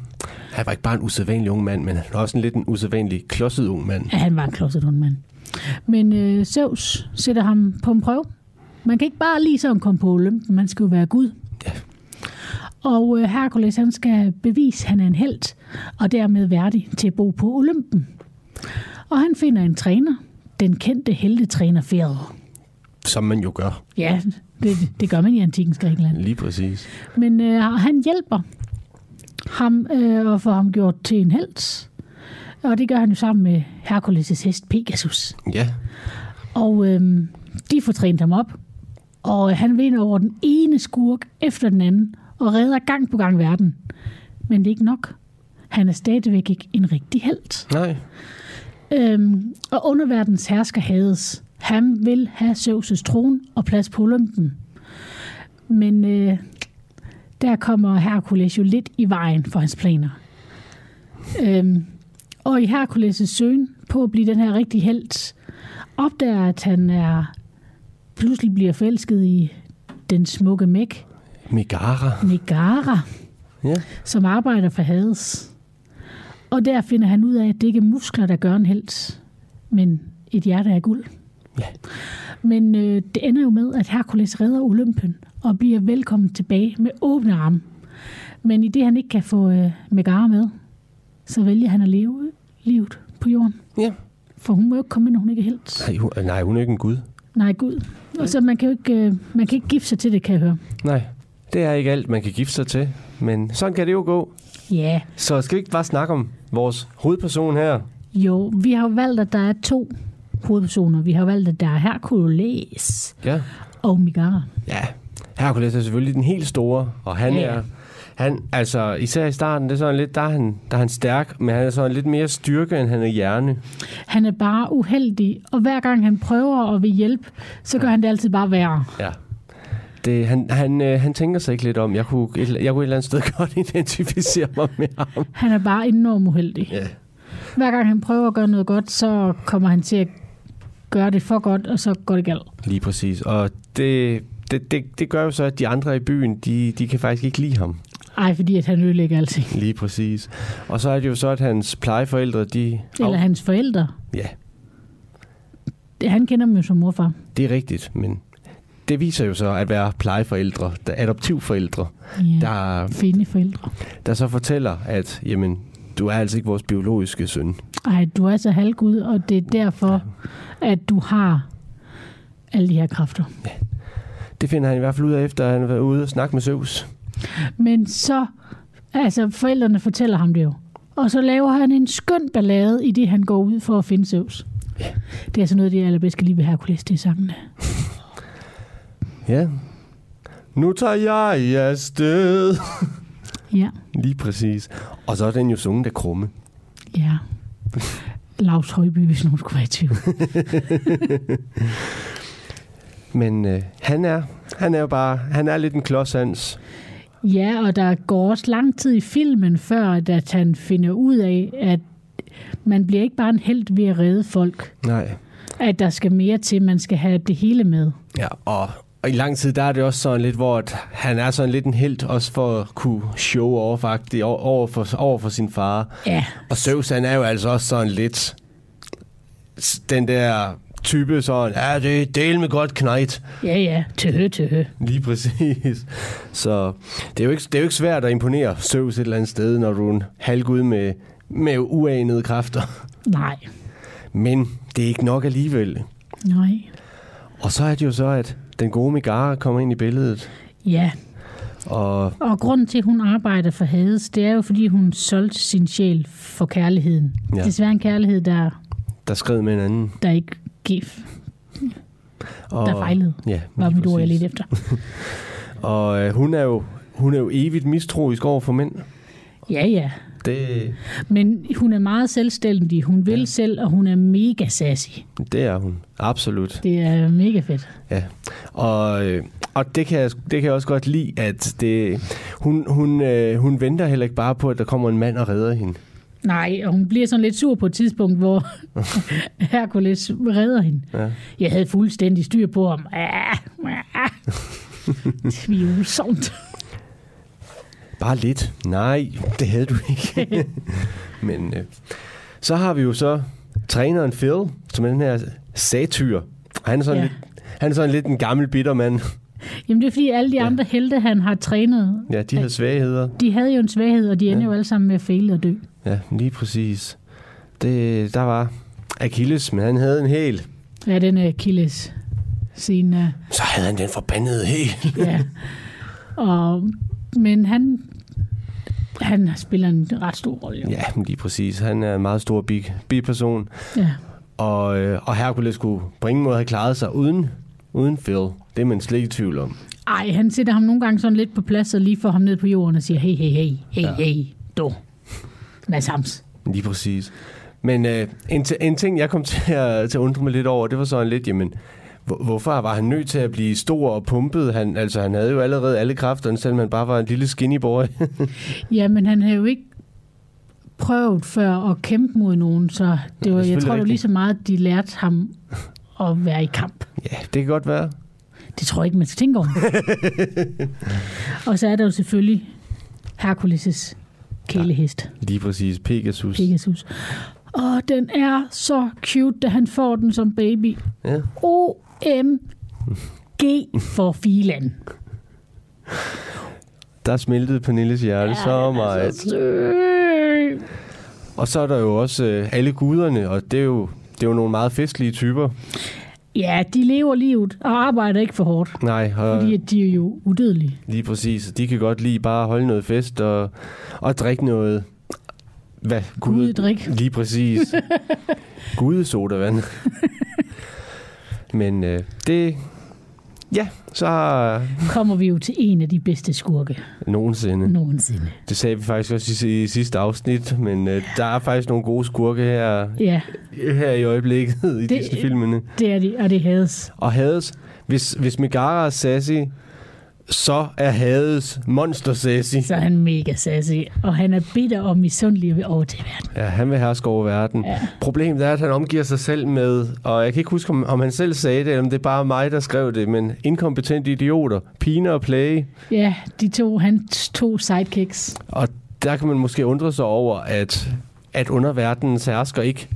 Han var ikke bare en usædvanlig ung mand, men han var også en lidt en usædvanlig klodset ung mand. Ja, han var en klodset ond mand. Men øh, Zeus sætter ham på en prøve. Man kan ikke bare lige sådan komme på Olympen, man skal jo være Gud. Ja. Og øh, Herkules, han skal bevise, at han er en held, og dermed værdig til at bo på Olympen. Og han finder en træner, den kendte heldetræner Fjerder. Som man jo gør. Ja, det, det gør man i antikens Grækenland. Lige præcis. Men øh, han hjælper ham øh, og får ham gjort til en held. Og det gør han jo sammen med Herkules' hest Pegasus. Ja. Og øhm, de får trænet ham op, og han vinder over den ene skurk efter den anden, og redder gang på gang verden. Men det er ikke nok. Han er stadigvæk ikke en rigtig held. Nej. Øhm, og underverdens hersker Hades. Han vil have Zeus' trone og plads på Olympen. Men øh, der kommer Herkules jo lidt i vejen for hans planer. Øhm, og i Herkules' søgen på at blive den her rigtig held, opdager, at han er pludselig bliver forelsket i den smukke Meg, Megara. Megara, Ja. som arbejder for Hades. Og der finder han ud af, at det ikke er muskler, der gør en held, men et hjerte af guld. Ja. Men øh, det ender jo med, at Herkules redder Olympen og bliver velkommen tilbage med åbne arme. Men i det, han ikke kan få øh, Megara med, så vælger han at leve livet på jorden. Ja. For hun må jo ikke komme ind, hun ikke er helt. Nej, hun, nej, hun er ikke en gud. Nej, Gud. Og så man kan jo ikke, øh, man kan ikke gifte sig til det, kan jeg høre. Nej. Det er ikke alt, man kan gifte sig til. Men sådan kan det jo gå. Ja, Så skal vi ikke bare snakke om vores hovedperson her? jo. Vi har jo valgt, at der er to hovedpersoner. Vi har valgt, at der er Hercules Ja. og Megara. Ja, Hercules er selvfølgelig den helt store, og han Ja. er... Han, altså, især i starten, det er sådan lidt, der er, han, der er han stærk, men han er sådan lidt mere styrke, end han er hjerne. Han er bare uheldig, og hver gang han prøver at vil hjælpe, så gør han det altid bare værre. Ja. Det, han, han, øh, han tænker sig ikke lidt om. Jeg kunne, et, jeg kunne et eller andet sted [LAUGHS] godt identificere mig med ham. Han er bare enormt uheldig. Ja. Hver gang han prøver at gøre noget godt, så kommer han til at gøre det for godt, og så går det galt. Lige præcis. Og det, det, det, det gør jo så, at de andre i byen, de, de kan faktisk ikke lide ham. Ej, fordi at han ødelægger alting. Lige præcis. Og så er det jo så, at hans plejeforældre, de... Eller hans forældre. Ja, Det- Han kender dem jo som morfar. det er rigtigt, men det viser jo så at være plejeforældre, der adoptivforældre, Ja. der, Fine forældre. der så fortæller, at jamen, du er altså ikke vores biologiske søn. Ej, du er så halvgud, og det er derfor, at du har alle de her kræfter. Det finder han i hvert fald ud af, efter han har været ude og snakke med Zeus. Men så, altså forældrene fortæller ham det jo. Og så laver han en skøn ballade, i det han går ud for at finde Zeus. Det er altså noget det, allerbedst kan lide ved Hercules, det er sangene. Ja. Nu tager jeg afsted. Ja, Lige præcis. Og så er den jo sunget af Krumme. ja. Lars Højby, hvis nogen skulle være i tvivl. [LAUGHS] Men øh, han er han er jo bare, han er lidt en klodshands. Ja, og der går også lang tid i filmen, før at han finder ud af, at man bliver ikke bare en held ved at redde folk. Nej. At der skal mere til, man skal have det hele med. Ja, og, og i lang tid, der er det også sådan lidt, hvor at han er sådan lidt en held, også for at kunne show faktisk, over, for, over for sin far. Ja, Og Zeus, han er jo altså også sådan lidt den der type sådan, ja, det er del med godt knægt. ja, ja. Tøhe, tøhe. Lige præcis. Så det er, jo ikke, det er jo ikke svært at imponere Zeus et eller andet sted, når du er en halvgud med, med uanede kræfter. Nej, Men det er ikke nok alligevel. nej. Og så er det jo så, at den gode Megara kommer ind i billedet. Ja, Og og grunden til, at hun arbejder for Hades, det er jo, fordi hun solgte sin sjæl for kærligheden. Ja. Desværre en kærlighed, der, der skred med en anden. der ikke giver, Og, der fejlede, Ja, var mit ord, jeg lidt efter. [LAUGHS] Og øh, hun, er jo, hun er jo evigt mistroisk over for mænd. Ja, ja. Det, Men hun er meget selvstændig. Hun vil Ja. selv, og hun er mega sassy. det er hun. Absolut. Det er mega fedt. Ja. Og, øh, og det, kan jeg, det kan jeg også godt lide, at det, hun, hun, øh, hun venter heller ikke bare på, at der kommer en mand og redder hende. Nej, og hun bliver sådan lidt sur på et tidspunkt, hvor [LAUGHS] Hercules redder hende. Ja. Jeg havde fuldstændig styr på ham. Ah, ah. [LAUGHS] Tvivlsomt. Bare lidt. Nej, det havde du ikke. [LAUGHS] Men øh, så har vi jo så træneren Phil, som er den her satyr. Han er sådan, ja. Ja. lidt, han er sådan lidt en gammel bitter mand. Jamen det er fordi alle de Ja. andre helte, han har trænet, Ja, de har svagheder. de havde jo en svaghed, og de ender Ja. jo alle sammen med at fejle og dø. Ja, lige præcis. Det, der var Achilles, men han havde en hæl. Ja, den er Achilles scene. Så havde han den forbandede hæl. Ja. [LAUGHS] Og, men han, han spiller en ret stor rolle. jo. Ja, lige præcis. Han er en meget stor big, big person. ja. Og, øh, og Hercules kunne på ingen måde have klaret sig uden, uden Phil. Det er man slet ikke i tvivl om. Ej, han sætter ham nogle gange sådan lidt på plads og lige får ham ned på jorden og siger, hey, hey, hey, hey, Ja. hey, du. Mads Hams. Lige præcis. Men øh, en, en ting, jeg kom til at, til at undre mig lidt over, det var sådan lidt, jamen, hvorfor var han nødt til at blive stor og pumpet? Han, altså, han havde jo allerede alle kræfterne, selvom han bare var en lille skinny boy. [LAUGHS] Ja, men han havde jo ikke prøvet før at kæmpe mod nogen, så det var, selvfølgelig jeg tror, det var lige så meget, de lærte ham at være i kamp. ja, det kan godt være. Det tror jeg ikke, man skal tænke over. [LAUGHS] og så er der jo selvfølgelig Hercules' kælehest, Lige præcis. Pegasus. Pegasus. Og den er så cute, da han får den som baby. Ja. OMG for filan. Der smeltede Pernilles hjerte ja, så er meget. så sød. Og så er der jo også øh, alle guderne, og det er jo, det er jo nogle meget festlige typer. Ja, de lever livet og arbejder ikke for hårdt, Nej, og fordi at de er jo udødelige. lige præcis. De kan godt lide bare at holde noget fest og, og drikke noget Hvad? Gudedrik. Lige præcis. [LAUGHS] Gudesodavand. Men øh, det... Ja, så kommer vi jo til en af de bedste skurke nogensinde. nogensinde. Det sagde vi faktisk også i, i sidste afsnit, men øh, der er faktisk nogle gode skurke her, Ja, her i øjeblikket i Det- Disney-filmene. det er de, og det hades. Og Hades, hvis, hvis Megara er sassy, så er Hades monster sassy. Så er han mega sassy, og han er bitter og misundelig over til verden. Ja, han vil herske over verden. Ja. Problemet er, at han omgiver sig selv med, og jeg kan ikke huske, om, om han selv sagde det, eller om det er bare mig, der skrev det, men inkompetente idioter, pine og plage. Ja, de to, hans to sidekicks. Og der kan man måske undre sig over, at, at underverdenens hersker ikke,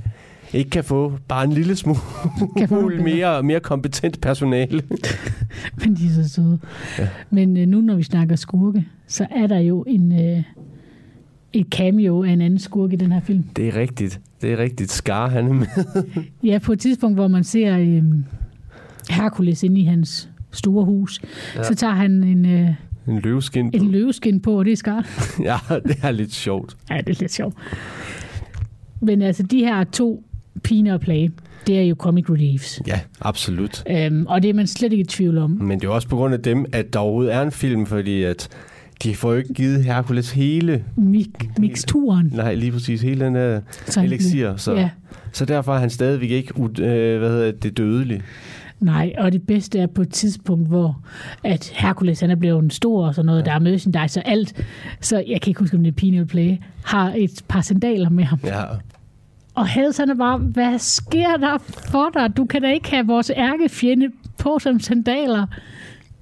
ikke kan få bare en lille smule [LAUGHS] Kan mere, mere kompetent personale. [LAUGHS] Men de er så søde. Ja. Men øh, nu, når vi snakker skurke, så er der jo en, øh, et cameo af en anden skurk i den her film. Det er rigtigt. Det er rigtigt. Scar, han er med. [LAUGHS] Ja, på et tidspunkt, hvor man ser øh, Hercules inde i hans store hus, Ja. så tager han en, øh, En løveskin. en løveskin på, og det er skarpt. Ja, det er lidt sjovt. Ja, det er lidt sjovt. Men altså, de her to pine og plage, det er jo comic reliefs. Ja, absolut. Øhm, og det er man slet ikke i tvivl om. Men det er også på grund af dem, at der overhovedet er en film, fordi at de får jo ikke givet Hercules hele, Mik- mixturen. nej, lige præcis hele den her Så han elixir, så, Ja, så derfor er han stadigvæk ikke øh, hvad hedder det, dødelig. nej, og det bedste er på et tidspunkt, hvor at Hercules han er blevet stor og sådan noget, ja. der er merchandise og alt, så jeg kan ikke huske, om det er eller Play, har et par sandaler med ham. Ja, Og Hades han er bare, hvad sker der for dig? Du kan da ikke have vores ærkefjende på som sandaler.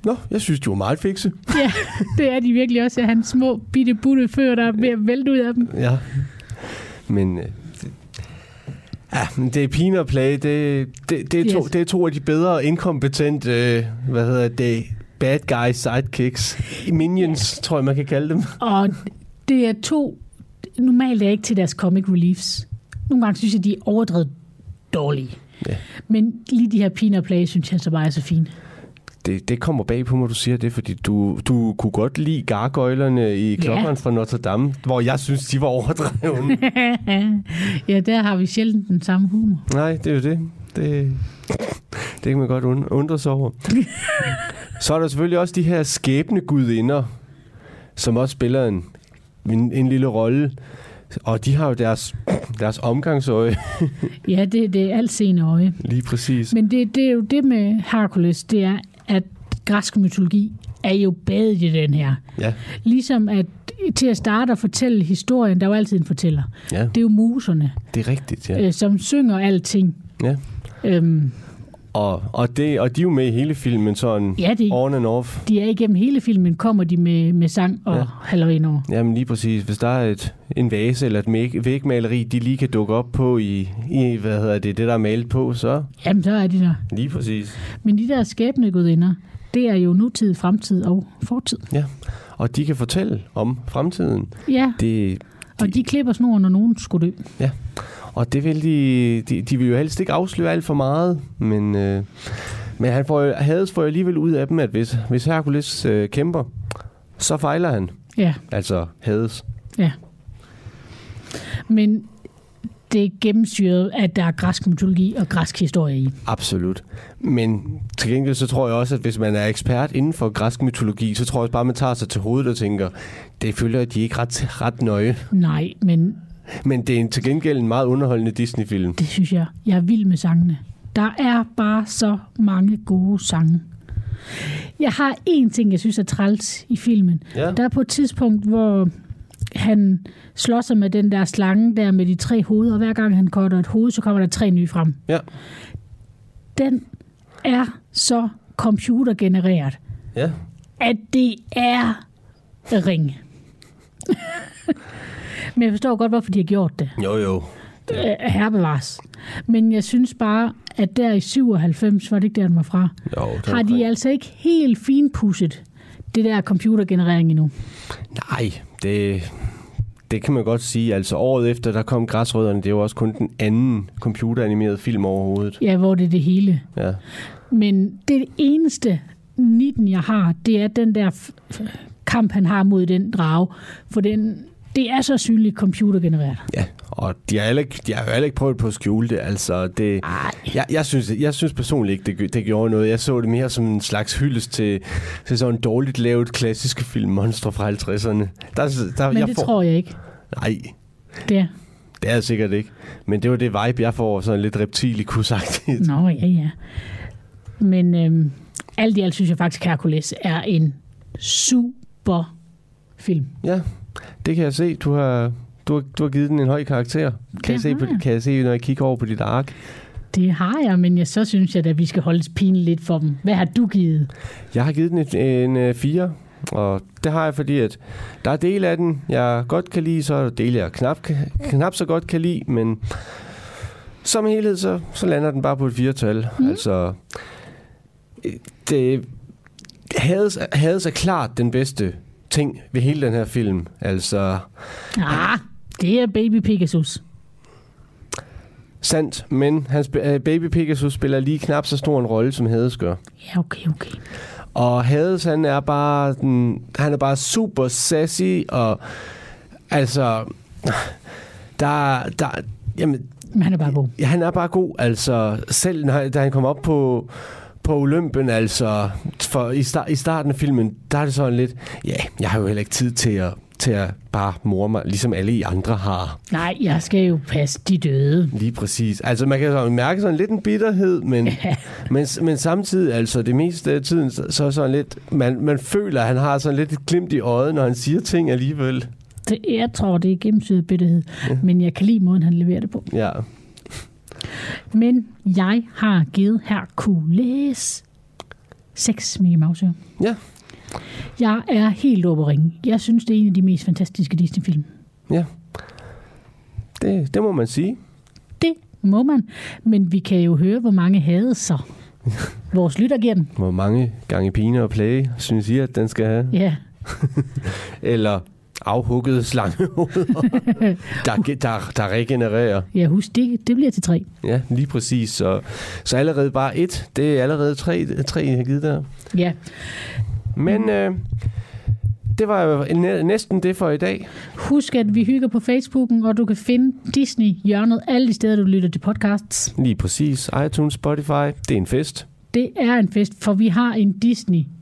Nå, jeg synes, du var meget fikse. Ja, det er de virkelig også. Hans små bitte butte før, der er ved at vælte ud af dem. Ja. Men øh, det, ja, men det er pine og plage. Det, det, det, er to, Yes. det er to af de bedre inkompetente, øh, hvad hedder det, bad guy sidekicks. Minions, tror jeg, man kan kalde dem. Og det er to, normalt er jeg ikke til deres comic reliefs. Nogle gange synes jeg, de er overdrevet dårlige. Ja. Men lige de her pine og plage, synes jeg så bare er så fine. Det, det kommer bag på mig, du siger det, fordi du, du kunne godt lide gargoylerne i klokkeren fra Notre Dame, hvor jeg synes, de var overdrevne. [LAUGHS] ja, der har vi sjældent den samme humor. Nej, det er jo det. Det, det kan man godt und- undre sig over. [LAUGHS] Så er der selvfølgelig også de her skæbnegudinder, som også spiller en, en, en lille rolle. Og de har jo deres, deres omgangsøje, [LAUGHS] Ja, det, det er alt seende øje. lige præcis. Men det, det er jo det med Hercules, det er, at græsk mytologi er jo badet i den her. Ja, Ligesom at til at starte at fortælle historien, der er jo altid en fortæller. ja, Det er jo muserne, det er rigtigt, ja. øh, som synger alting. ja. Øhm, Og, og, det, og de er jo med i hele filmen, sådan ja, det, on and off. de er igennem hele filmen, kommer de med, med sang og Ja. ja. halløj over. Jamen lige præcis. Hvis der er et, en vase eller et vægmaleri, de lige kan dukke op på i, i hvad hedder det, det der er malet på, så Jamen, så er de der. lige præcis. Men de der skæbnegudinder, det er jo nutid, fremtid og fortid. Og de kan fortælle om fremtiden. Ja, Det, og de klipper snoren, når nogen skulle dø. Og det vil de, de, de vil jo helst ikke afsløre alt for meget, men, øh, men han får, Hades får jo alligevel ud af dem, at hvis, hvis Hercules øh, kæmper, så fejler han. Ja, Altså Hades. men det er gennemsyret, at der er græsk mytologi og græsk historie i. Absolut. Men til gengæld så tror jeg også, at hvis man er ekspert inden for græsk mytologi, så tror jeg også bare, at man tager sig til hovedet og tænker, det følger de ikke ret, ret nøje. Nej, men Men det er en, til gengæld en meget underholdende Disney-film. det synes jeg, jeg er vild med sangene. Der er bare så mange gode sange. Jeg har en ting, jeg synes er træls i filmen. Ja. Der er på et tidspunkt, hvor han slår sig med den der slange der med de tre hoveder, og hver gang han cutter et hoved, så kommer der tre nye frem. Ja. Den er så computergenereret, Ja. at det er ring. [LAUGHS] Men jeg forstår godt, hvorfor de har gjort det. Jo, jo. Øh, Herbevares. Men jeg synes bare, at der i 97, var det ikke der, den var fra, jo er har de omkring. altså ikke helt finpudset det der computergenerering endnu. Nej, det, det kan man godt sige. Altså året efter, der kom Græsrødderne, det er jo også kun den anden computeranimerede film overhovedet. Ja, hvor det er det hele. Ja. Men det eneste 19, jeg har, det er den der kamp, han har mod den drage. For den, det er så synligt computergenereret. Ja, og de har, heller ikke, de har jo heller ikke prøvet på at skjule det. Altså, det Ej. jeg, jeg, synes, jeg synes personligt ikke, det, det gjorde noget. Jeg så det mere som en slags hyldest til, til sådan en dårligt lavet klassiske film, Monstre fra 50'erne. Der, der, Men jeg det tror jeg ikke. Nej, Det er. det er jeg sikkert ikke. Men det var det vibe, jeg får, sådan lidt reptilikusagtigt. Nå, ja, ja. Men øhm, alt i alt synes jeg faktisk, Hercules er en super film. Ja, det kan jeg se. Du har, du har, du har givet den en høj karakter. Kan, jeg Det se, har på, jeg. kan jeg se, når jeg kigger over på dit ark? Det har jeg, men jeg, så synes jeg, at vi skal holde pinen lidt for dem. Hvad har du givet? Jeg har givet den en, en, en 4, og det har jeg, fordi at der er dele af den, jeg godt kan lide, så er der dele, jeg knap, knap så godt kan lide, men som helhed, så, så lander den bare på et firetal. Mm. Altså, øh, det Hades, Hades er klart den bedste ting ved hele den her film. Altså, Ah, det er Baby Pegasus. sandt, men hans øh, Baby Pegasus spiller lige knap så stor en rolle, som Hades gør. Ja, okay, okay. Og Hades, han er bare, den, han er bare super sassy, og altså, der, der, jamen, Men han er bare god. ja, han er bare god, altså, selv når, da han kom op på, på Olympen, altså, for i, start, i starten af filmen, der er det sådan lidt, ja, jeg har jo heller ikke tid til at, til at bare morre mig, ligesom alle I andre har. Nej, jeg skal jo passe de døde. Lige præcis. Altså, man kan sådan mærke sådan lidt en bitterhed, men, [LAUGHS] men, men samtidig, altså, det meste af tiden, så, så er sådan lidt, man, man føler, at han har sådan lidt et glimt i øjet, når han siger ting alligevel. Det, jeg tror, det er gennemsyret bitterhed. Men jeg kan lide måden, han leverer det på. Ja. Men jeg har givet Hercules 6 Mickey Mouse. Ja. Jeg er helt oppe ringe. Jeg synes, det er en af de mest fantastiske Disney-film. Ja. Det, det må man sige. Det må man. Men vi kan jo høre, hvor mange havde så. [LAUGHS] Vores lytter giver den. Hvor mange gange pine og plage, synes I, at den skal have? Ja. [LAUGHS] Eller afhuggede slangehoveder, [LAUGHS] der, der, der regenererer. Ja, husk, det, det bliver til tre. Ja, lige præcis. Så, så allerede bare et, det er allerede tre, tre jeg har givet der. Ja. Men øh, det var jo næ- næsten det for i dag. Husk, at vi hygger på Facebooken, og du kan finde Disney-hjørnet alle de steder, du lytter til podcasts. Lige præcis. iTunes, Spotify, det er en fest. Det er en fest, for vi har en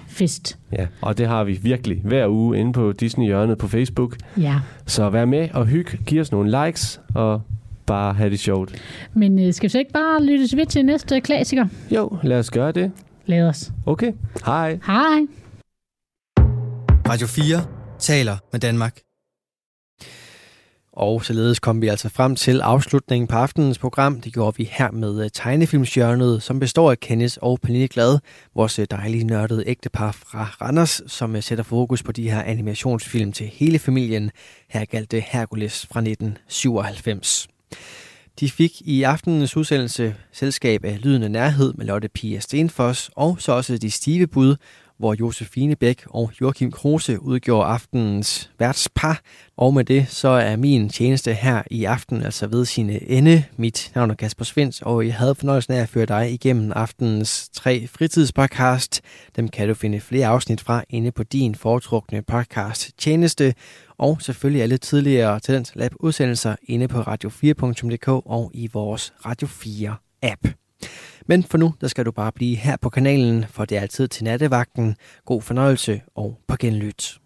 Disney-fest. Ja, og det har vi virkelig hver uge inde på Disney-hjørnet på Facebook. Ja. Så vær med og hyg, giv os nogle likes, og bare have det sjovt. Men øh, skal vi så ikke bare lytte ved til næste klassiker? Jo, lad os gøre det. Lad os. Okay, hej. Hej. Radio 4 taler med Danmark. Og således kom vi altså frem til afslutningen på aftenens program. Det gjorde vi her med øh, tegnefilmsjørnet, som består af Kenneth og Pernille Glad, vores øh, dejlige nørdede ægtepar fra Randers, som øh, sætter fokus på de her animationsfilm til hele familien. Her galt det Hercules fra 1997. De fik i aftenens udsendelse selskab af Lydende Nærhed med Lotte Pia Stenfoss, og så også De Stive Bud, hvor Josefine Bæk og Joachim Kruse udgjorde aftenens værtspar. Og med det, så er min tjeneste her i aften altså ved sine ende. Mit navn er Kasper Svens, og jeg havde fornøjelsen af at føre dig igennem aftenens tre fritidspodcast. Dem kan du finde flere afsnit fra inde på din foretrukne podcast tjeneste. Og selvfølgelig alle tidligere Talent Lab udsendelser inde på radio4.dk og i vores Radio 4 app. Men for nu, der skal du bare blive her på kanalen, for det er altid til nattevagten. God fornøjelse og på genlyt.